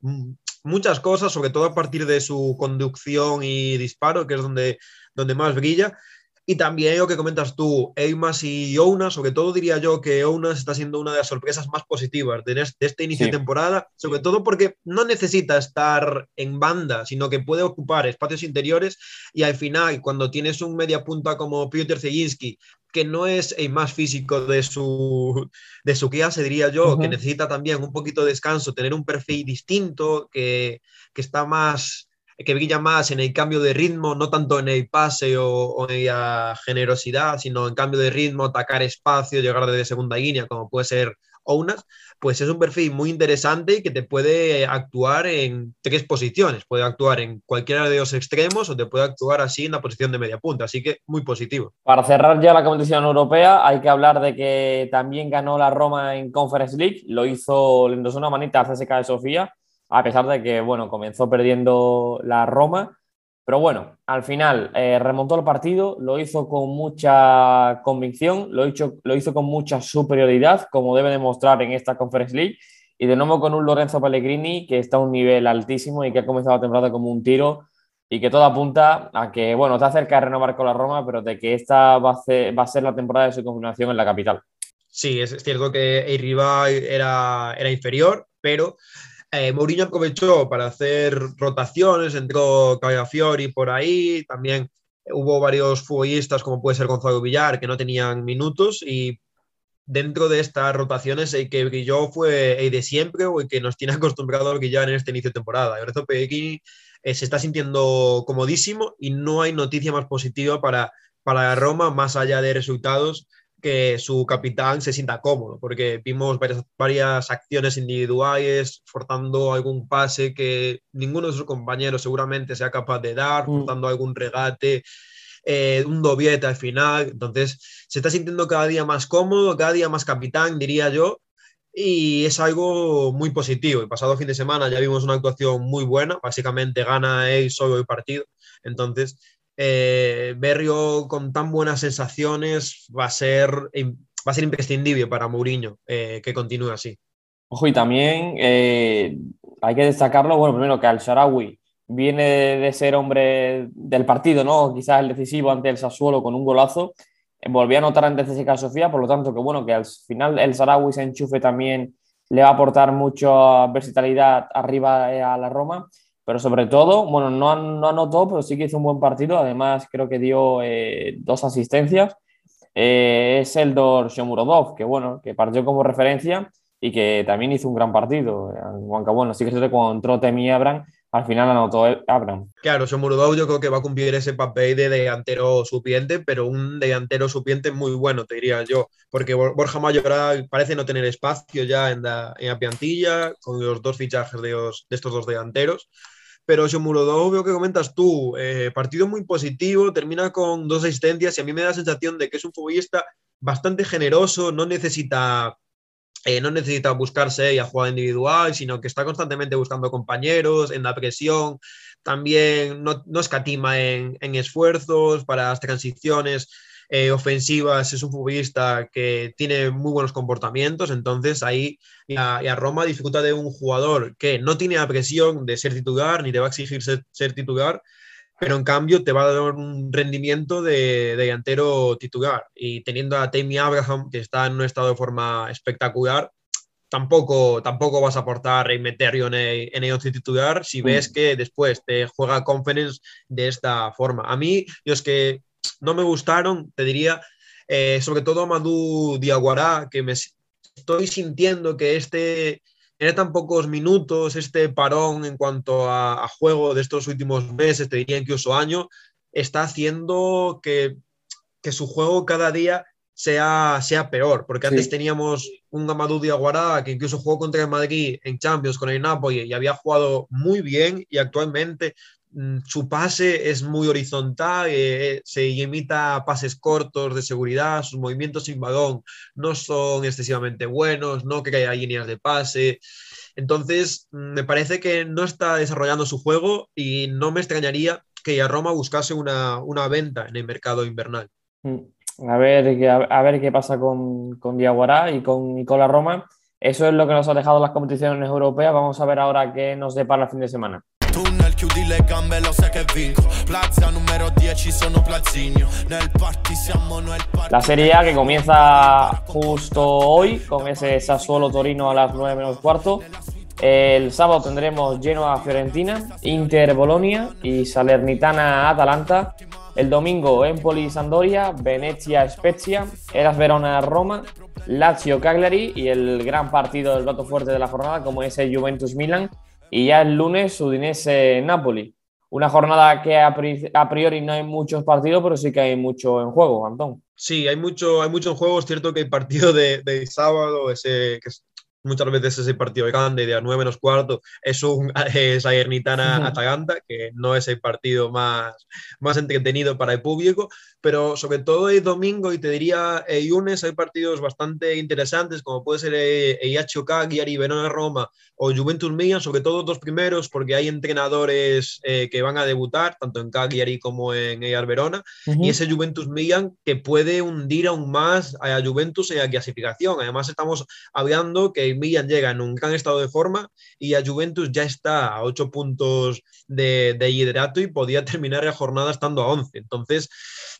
muchas cosas, sobre todo a partir de su conducción y disparo, que es donde, donde más brilla. Y también lo que comentas tú, Eimas y Ounas, sobre todo diría yo que Ounas está siendo una de las sorpresas más positivas de, este, inicio sí. de temporada, sobre todo porque no necesita estar en banda, sino que puede ocupar espacios interiores y al final, cuando tienes un media punta como Piotr Zielinski, que no es el más físico de su, de su clase, diría yo, uh -huh. que necesita también un poquito de descanso, tener un perfil distinto, que, que está más que brilla más en el cambio de ritmo, no tanto en el pase o, en la generosidad, sino en cambio de ritmo, atacar espacio, llegar desde segunda línea, como puede ser Ounas, pues es un perfil muy interesante y que te puede actuar en tres posiciones. Puede actuar en cualquiera de los extremos o te puede actuar así en la posición de media punta. Así que muy positivo. Para cerrar ya la competición europea, hay que hablar de que también ganó la Roma en Conference League. Lo hizo, le una manita al CSK de Sofía, a pesar de que, bueno, comenzó perdiendo la Roma pero bueno, al final eh, remontó el partido, lo hizo con mucha convicción, lo hizo, lo hizo con mucha superioridad, como debe demostrar en esta Conference League, y de nuevo con un Lorenzo Pellegrini que está a un nivel altísimo y que ha comenzado la temporada como un tiro y que todo apunta a que, bueno, está cerca de renovar con la Roma, pero de que esta va a ser, la temporada de su confirmación en la capital. Sí, es cierto que el rival era, era inferior, pero eh, Mourinho aprovechó para hacer rotaciones, entró Fiori por ahí, también hubo varios futbolistas como puede ser Gonzalo Villar que no tenían minutos y dentro de estas rotaciones el que brilló fue el de siempre o el que nos tiene [LAUGHS] acostumbrado a brillar en este inicio de temporada. Lorenzo Pellegrini eh, se está sintiendo comodísimo y no hay noticia más positiva para, para Roma más allá de resultados que su capitán se sienta cómodo, porque vimos varias, varias acciones individuales, forzando algún pase que ninguno de sus compañeros seguramente sea capaz de dar, mm. forzando algún regate, eh, un doblete al final. Entonces, se está sintiendo cada día más cómodo, cada día más capitán, diría yo, y es algo muy positivo. El pasado fin de semana ya vimos una actuación muy buena, básicamente gana él solo el partido. Entonces, eh, Berrio con tan buenas sensaciones va a ser, va a ser imprescindible para Mourinho eh, que continúe así. Ojo, y también eh, hay que destacarlo, bueno, primero que Al Sharawi viene de ser hombre del partido, ¿no? Quizás el decisivo ante el Sassuolo con un golazo. Volvió a anotar ante César Sofía, por lo tanto, que bueno, que al final el Sharawi se enchufe también le va a aportar mucha versatilidad arriba a la Roma pero sobre todo, bueno, no, no anotó, pero sí que hizo un buen partido. Además, creo que dio eh, dos asistencias. Eh, es Eldor Shomurodov, que bueno, que partió como referencia y que también hizo un gran partido. Aunque bueno, sí que se cuando entró Temi Abram, al final anotó Abram. Claro, Shomurodov yo creo que va a cumplir ese papel de delantero supiente, pero un delantero supiente muy bueno, te diría yo, porque Borja Mayoral parece no tener espacio ya en la, en la plantilla con los dos fichajes de, de estos dos delanteros. Pero Shomurodov, veo que comentas tú, eh, partido muy positivo, termina con dos asistencias y a mí me da la sensación de que es un futbolista bastante generoso, no necesita, eh, no necesita buscarse a jugar individual, sino que está constantemente buscando compañeros en la presión, también no, no escatima en esfuerzos para las transiciones eh, ofensivas, es un futbolista que tiene muy buenos comportamientos, entonces ahí y a, Roma dificulta de un jugador que no tiene la presión de ser titular ni te va a exigir ser, titular, pero en cambio te va a dar un rendimiento de, delantero titular. Y teniendo a Tammy Abraham, que está en un estado de forma espectacular, tampoco, tampoco vas a aportar y meterlo en el, en el titular si ves mm. que después te juega conference de esta forma. A mí, yo es que no me gustaron, te diría, eh, sobre todo Amadou Diaguará, que me estoy sintiendo que este, en tan pocos minutos, este parón en cuanto a, juego de estos últimos meses, te diría incluso año, está haciendo que, su juego cada día sea, sea peor, porque antes teníamos un Amadou Diaguará que incluso jugó contra el Madrid en Champions con el Napoli y había jugado muy bien y actualmente su pase es muy horizontal, eh, se imita pases cortos de seguridad, sus movimientos sin balón no son excesivamente buenos, no haya líneas de pase. Entonces, mm, me parece que no está desarrollando su juego y no me extrañaría que a Roma buscase una, venta en el mercado invernal. Mm, a ver, a, ver qué pasa con, con Diaguará y con Nicola Roma. Eso es lo que nos ha dejado las competiciones europeas. Vamos a ver ahora qué nos depara el fin de semana. La Serie A que comienza justo hoy con ese Sassuolo Torino a las 9 menos cuarto. El sábado tendremos Genoa Fiorentina, Inter Bolonia y Salernitana Atalanta. El domingo Empoli Sandoria, Venezia Spezia, Eras Verona Roma, Lazio Cagliari y el gran partido del plato fuerte de la jornada como es el Juventus Milan y ya el lunes Udinese-Napoli. Una jornada que a priori no hay muchos partidos, pero sí que hay mucho en juego, Antón. Sí, hay mucho, hay mucho en juego. Es cierto que el partido de, sábado, ese, que muchas veces ese partido grande de a 9 menos cuarto es un [LAUGHS] es [LAUGHS] Atalanta, que no es el partido más, más entretenido para el público, pero sobre todo el domingo y te diría el lunes hay partidos bastante interesantes, como puede ser el Iacho Cagliari, Verona Roma o Juventus Milan, sobre todo dos primeros, porque hay entrenadores eh, que van a debutar, tanto en Cagliari como en el Verona, y ese Juventus Milan que puede hundir aún más a Juventus en la clasificación. Además, estamos hablando que Milan llega en un gran estado de forma y a Juventus ya está a ocho puntos de, de liderato y podía terminar la jornada estando a 11. Entonces,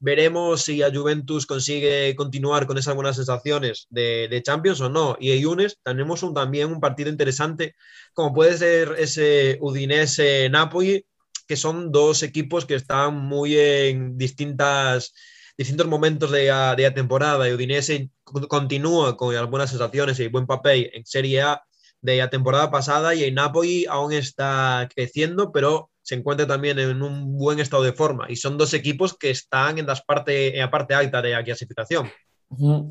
veremos si a Juventus consigue continuar con esas buenas sensaciones de, Champions o no. Y el lunes tenemos también un partido interesante, como puede ser ese Udinese-Napoli, que son dos equipos que están muy en distintas distintos momentos de la, de la temporada y Udinese continúa con algunas sensaciones y buen papel en Serie A de la temporada pasada y el Napoli aún está creciendo, pero se encuentra también en un buen estado de forma y son dos equipos que están en, las parte, en la parte alta de la clasificación.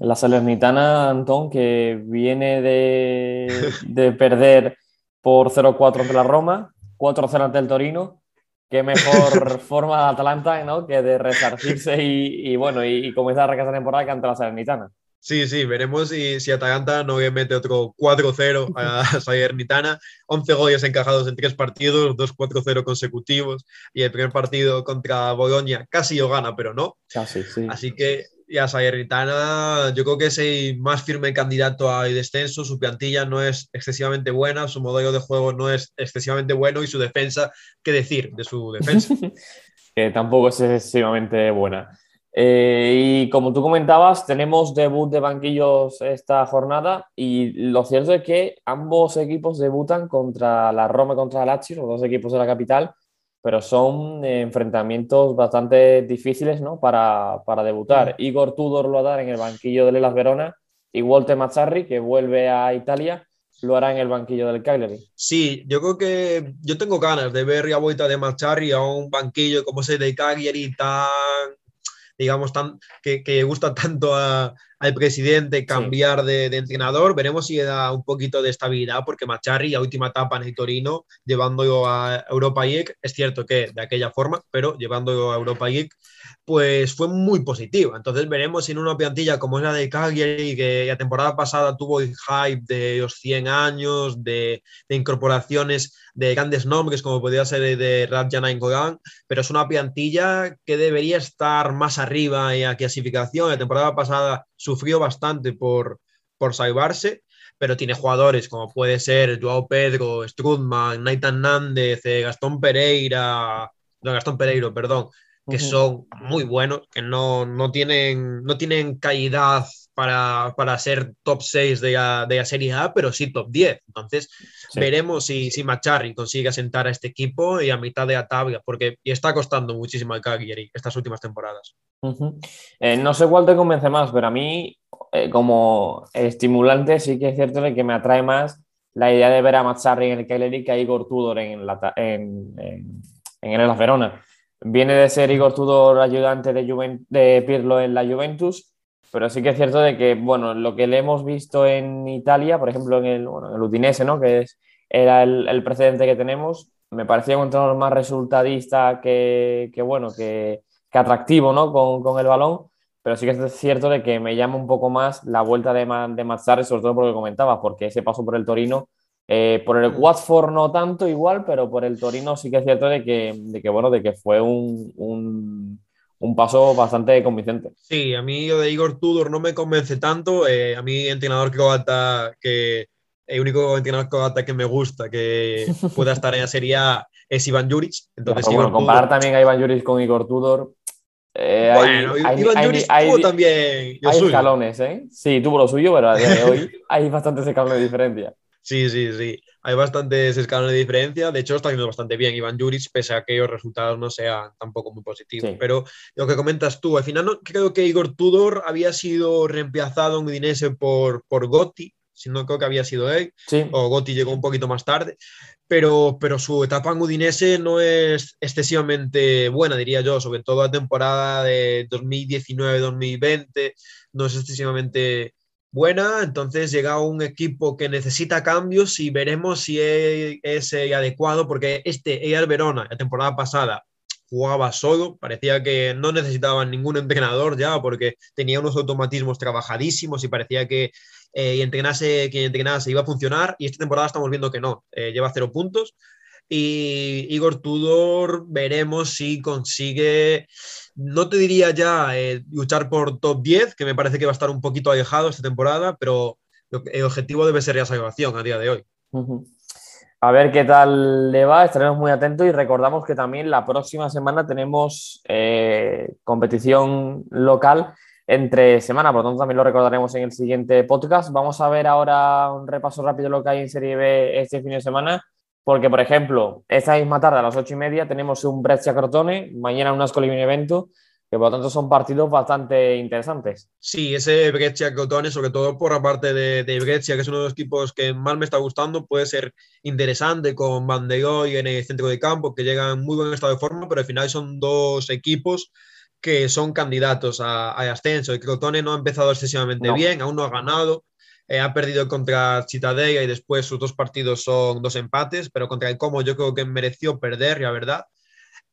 La Salernitana, Antón, que viene de, de perder por 0-4 ante la Roma, 4-0 ante el Torino. Qué mejor forma de Atalanta ¿no? que de resarcirse y, y bueno, y, y comenzar a esta temporada que ante la Salernitana. Sí, sí, veremos si, si Atalanta no mete otro 4-0 a [LAUGHS] Salernitana. 11 goles encajados en tres partidos, dos 4-0 consecutivos. Y el primer partido contra Bolonia casi lo gana, pero no. Casi, sí. Así que ya Salernitana, yo creo que es el más firme candidato al descenso. Su plantilla no es excesivamente buena, su modelo de juego no es excesivamente bueno y su defensa, ¿qué decir de su defensa? [LAUGHS] que tampoco es excesivamente buena. Eh, y como tú comentabas, tenemos debut de banquillos esta jornada y lo cierto es que ambos equipos debutan contra la Roma y contra el Lazio, los dos equipos de la capital, pero son enfrentamientos bastante difíciles ¿no? para, para debutar. Igor Tudor lo hará en el banquillo de Las Verona y Walter Mazzarri, que vuelve a Italia, lo hará en el banquillo del Cagliari. Sí, yo creo que yo tengo ganas de ver la vuelta de Mazzarri a un banquillo como ese de Cagliari tan digamos, tan, que, que gusta tanto a, al presidente cambiar sí. de, de, entrenador. Veremos si da un poquito de estabilidad, porque Macharri, la última etapa en el Torino, llevándolo a Europa League, es cierto que de aquella forma, pero llevándolo a Europa League, pues fue muy positivo. Entonces veremos si en una plantilla como es la de Cagliari, que la temporada pasada tuvo el hype de los 100 años, de, de incorporaciones de grandes nombres, como podría ser de Radjana Gogan, pero es una plantilla que debería estar más arriba en la clasificación. La temporada pasada sufrió bastante por, por salvarse, pero tiene jugadores como puede ser Joao Pedro, Strudman, Nathan Nández, eh, Gastón Pereira, no, Gastón Pereiro, perdón, que son muy buenos, que no, no, tienen, no tienen calidad para, para ser top 6 de la, de la, Serie A, pero sí top 10. Entonces, sí. veremos si, si Macharri consigue asentar a este equipo y a mitad de la tabla, porque está costando muchísimo al Cagliari estas últimas temporadas. Uh -huh. eh, no sé cuál te convence más, pero a mí, eh, como estimulante, sí que es cierto que me atrae más la idea de ver a Mazzarri en el Cagliari que a Igor Tudor en, la, en, en, en el Verona. Viene de ser Igor Tudor ayudante de, Juven de Pirlo en la Juventus, pero sí que es cierto de que, bueno, lo que le hemos visto en Italia, por ejemplo, en el, bueno, en el Udinese, ¿no? Que es, era el, el, precedente que tenemos, me parecía un entrenador más resultadista que, que bueno, que, que, atractivo, ¿no? Con, con, el balón, pero sí que es cierto de que me llama un poco más la vuelta de, de Mazzarri, sobre todo por lo que comentabas, porque ese paso por el Torino eh, por el Watford no tanto igual, pero por el Torino sí que es cierto de que, de que bueno, de que fue un, un, un, paso bastante convincente. Sí, a mí lo de Igor Tudor no me convence tanto. Eh, a mí, entrenador croata, que el único entrenador croata que me gusta que [LAUGHS] pueda estar en la serie es Iván Juric. Entonces, claro, bueno, comparar Tudor... también a Iván Juric con Igor Tudor. Eh, bueno, hay, Iván Juric hay, tuvo también hay escalones, ¿eh? Sí, tuvo lo suyo, pero a día de hoy [LAUGHS] hay bastantes escalones de diferencia. Sí, sí, sí. Hay bastantes escalones de diferencia. De hecho, está haciendo bastante bien Iván Juric, pese a que los resultados no sean tampoco muy positivos. Sí. Pero lo que comentas tú, al final no, creo que Igor Tudor había sido reemplazado en Udinese por, por Gotti, si no creo que había sido él, sí. o Gotti llegó un poquito más tarde. Pero, pero su etapa en Udinese no es excesivamente buena, diría yo, sobre todo la temporada de 2019-2020, no es excesivamente buena, entonces llega un equipo que necesita cambios y veremos si es, adecuado, porque este el Verona, la temporada pasada, jugaba solo, parecía que no necesitaban ningún entrenador ya, porque tenía unos automatismos trabajadísimos y parecía que eh, entrenase, quien entrenase iba a funcionar, y esta temporada estamos viendo que no, eh, lleva cero puntos. Y Igor Tudor veremos si consigue no te diría ya eh, luchar por top 10, que me parece que va a estar un poquito alejado esta temporada, pero el objetivo debe ser la salvación a día de hoy. A ver qué tal le va, estaremos muy atentos y recordamos que también la próxima semana tenemos eh, competición local entre semana, por lo tanto también lo recordaremos en el siguiente podcast. Vamos a ver ahora un repaso rápido de lo que hay en Serie B este fin de semana. Porque, por ejemplo, esta misma tarde a las ocho y media tenemos un Brescia Crotone, mañana un Ascoli evento, que por lo tanto son partidos bastante interesantes. Sí, ese Brescia Crotone, sobre todo por la parte de, de, Brescia, que es uno de los equipos que más me está gustando, puede ser interesante con Bandegoy en el centro de campo, que llegan en muy buen estado de forma, pero al final son dos equipos que son candidatos a, ascenso. El Crotone no ha empezado excesivamente bien, aún no ha ganado, eh, ha perdido contra Citadella y después sus dos partidos son dos empates, pero contra el Como yo creo que mereció perder, la verdad.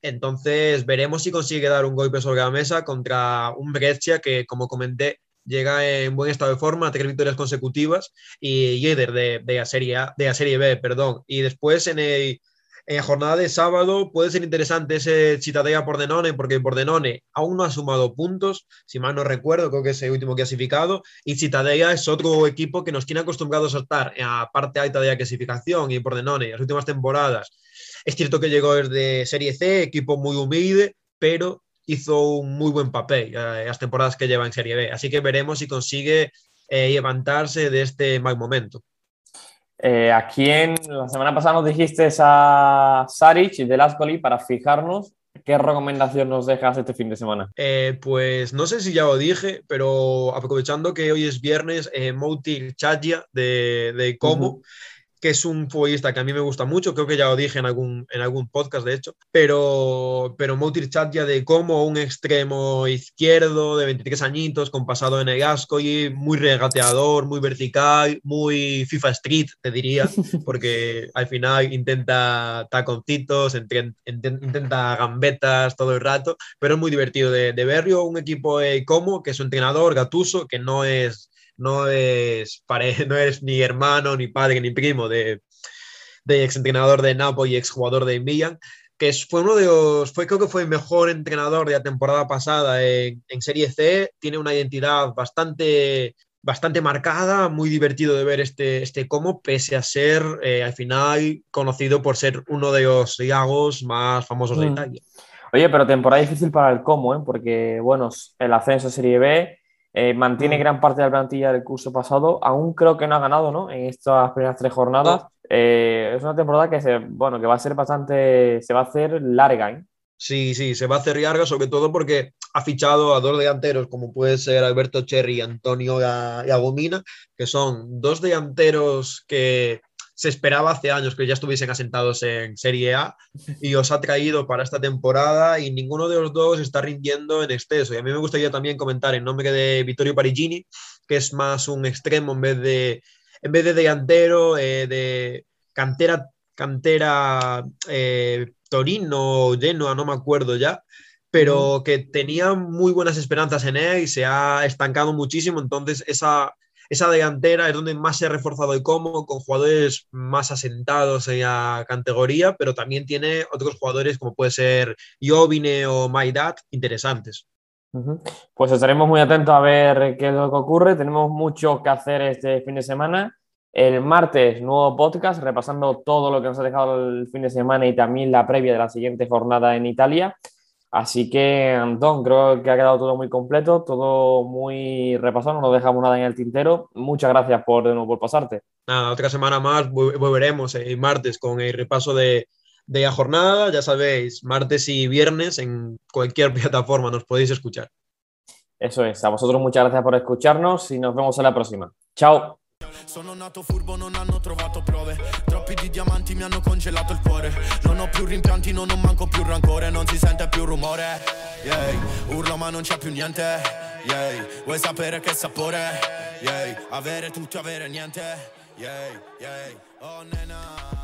Entonces veremos si consigue dar un golpe sobre la mesa contra un Brescia que, como comenté, llega en buen estado de forma, tres victorias consecutivas y líder de, de, la serie de la Serie B, perdón. Y después en el en jornada de sábado puede ser interesante ese Citadella Pordenone, porque Pordenone aún no ha sumado puntos, si mal no recuerdo, creo que es el último clasificado, y Citadella es otro equipo que nos tiene acostumbrados a estar en la parte de la clasificación, y Pordenone, en las últimas temporadas, es cierto que llegó desde Serie C, equipo muy humilde, pero hizo un muy buen papel en las temporadas que lleva en Serie B, así que veremos si consigue eh, levantarse de este mal momento. Eh, ¿A quién la semana pasada nos dijiste a Saric del Ascoli para fijarnos? ¿Qué recomendación nos dejas este fin de semana? Eh, pues no sé si ya lo dije, pero aprovechando que hoy es viernes, eh, Mouti Chadia de, de Como que es un futbolista que a mí me gusta mucho, creo que ya lo dije en algún, en algún podcast, de hecho, pero, pero Moutir ya de como un extremo izquierdo de 23 añitos, con pasado en el y muy regateador, muy vertical, muy FIFA Street, te diría, [LAUGHS] porque al final intenta taconcitos, intenta gambetas todo el rato, pero es muy divertido de, de verlo, un equipo como, que es su entrenador, Gatuso, que no es no es, [LAUGHS] no es ni hermano, ni padre, ni primo de, de entrenador de Napoli y exjugador de Milan, que fue uno de los, fue, creo que fue el mejor entrenador de la temporada pasada en, Serie C, tiene una identidad bastante, bastante marcada, muy divertido de ver este, este como, pese a ser eh, al final conocido por ser uno de los lagos más famosos de mm. Italia. Oye, pero temporada difícil para el Como, ¿eh? porque bueno, el ascenso a Serie B eh, mantiene mm. gran parte de la plantilla del curso pasado. Aún creo que no ha ganado ¿no? en estas primeras tres jornadas. Eh, es una temporada que, se, bueno, que va a ser bastante. se va a hacer larga. ¿eh? Sí, sí, se va a hacer larga, sobre todo porque ha fichado a dos delanteros, como puede ser Alberto Cherry y Antonio Agomina, que son dos delanteros que se esperaba hace años que ya estuviesen asentados en Serie A y os ha traído para esta temporada y ninguno de los dos está rindiendo en exceso. Y a mí me gustaría también comentar en nombre de Vittorio Parigini, que es más un extremo en vez de, en vez de delantero, eh, de cantera, cantera eh, Torino, Genoa, no me acuerdo ya, pero que tenía muy buenas esperanzas en él y se ha estancado muchísimo. Entonces, esa, esa delantera es donde más se ha reforzado el como, con jugadores más asentados en la categoría, pero también tiene otros jugadores como puede ser Jovine o Maidat interesantes. Pues estaremos muy atentos a ver qué es lo que ocurre. Tenemos mucho que hacer este fin de semana. El martes, nuevo podcast repasando todo lo que nos ha dejado el fin de semana y también la previa de la siguiente jornada en Italia. Así que, Antón, creo que ha quedado todo muy completo, todo muy repasado, no nos dejamos nada en el tintero. Muchas gracias por, de nuevo, por pasarte. Nada, otra semana más volveremos el martes con el repaso de, de la jornada. Ya sabéis, martes y viernes en cualquier [LAUGHS] plataforma nos podéis escuchar. Eso es, a vosotros muchas gracias por escucharnos y nos vemos en la próxima. Chao. Sono nato furbo, non hanno trovato prove. Troppi di diamanti mi hanno congelato il cuore. Non ho più rimpianti, non ho manco più rancore. Non si sente più rumore. Yeah. Urlo ma non c'è più niente. Yeah. Vuoi sapere che sapore? Yeah. Avere tutto, avere niente. Yeah, yeah. Oh nena.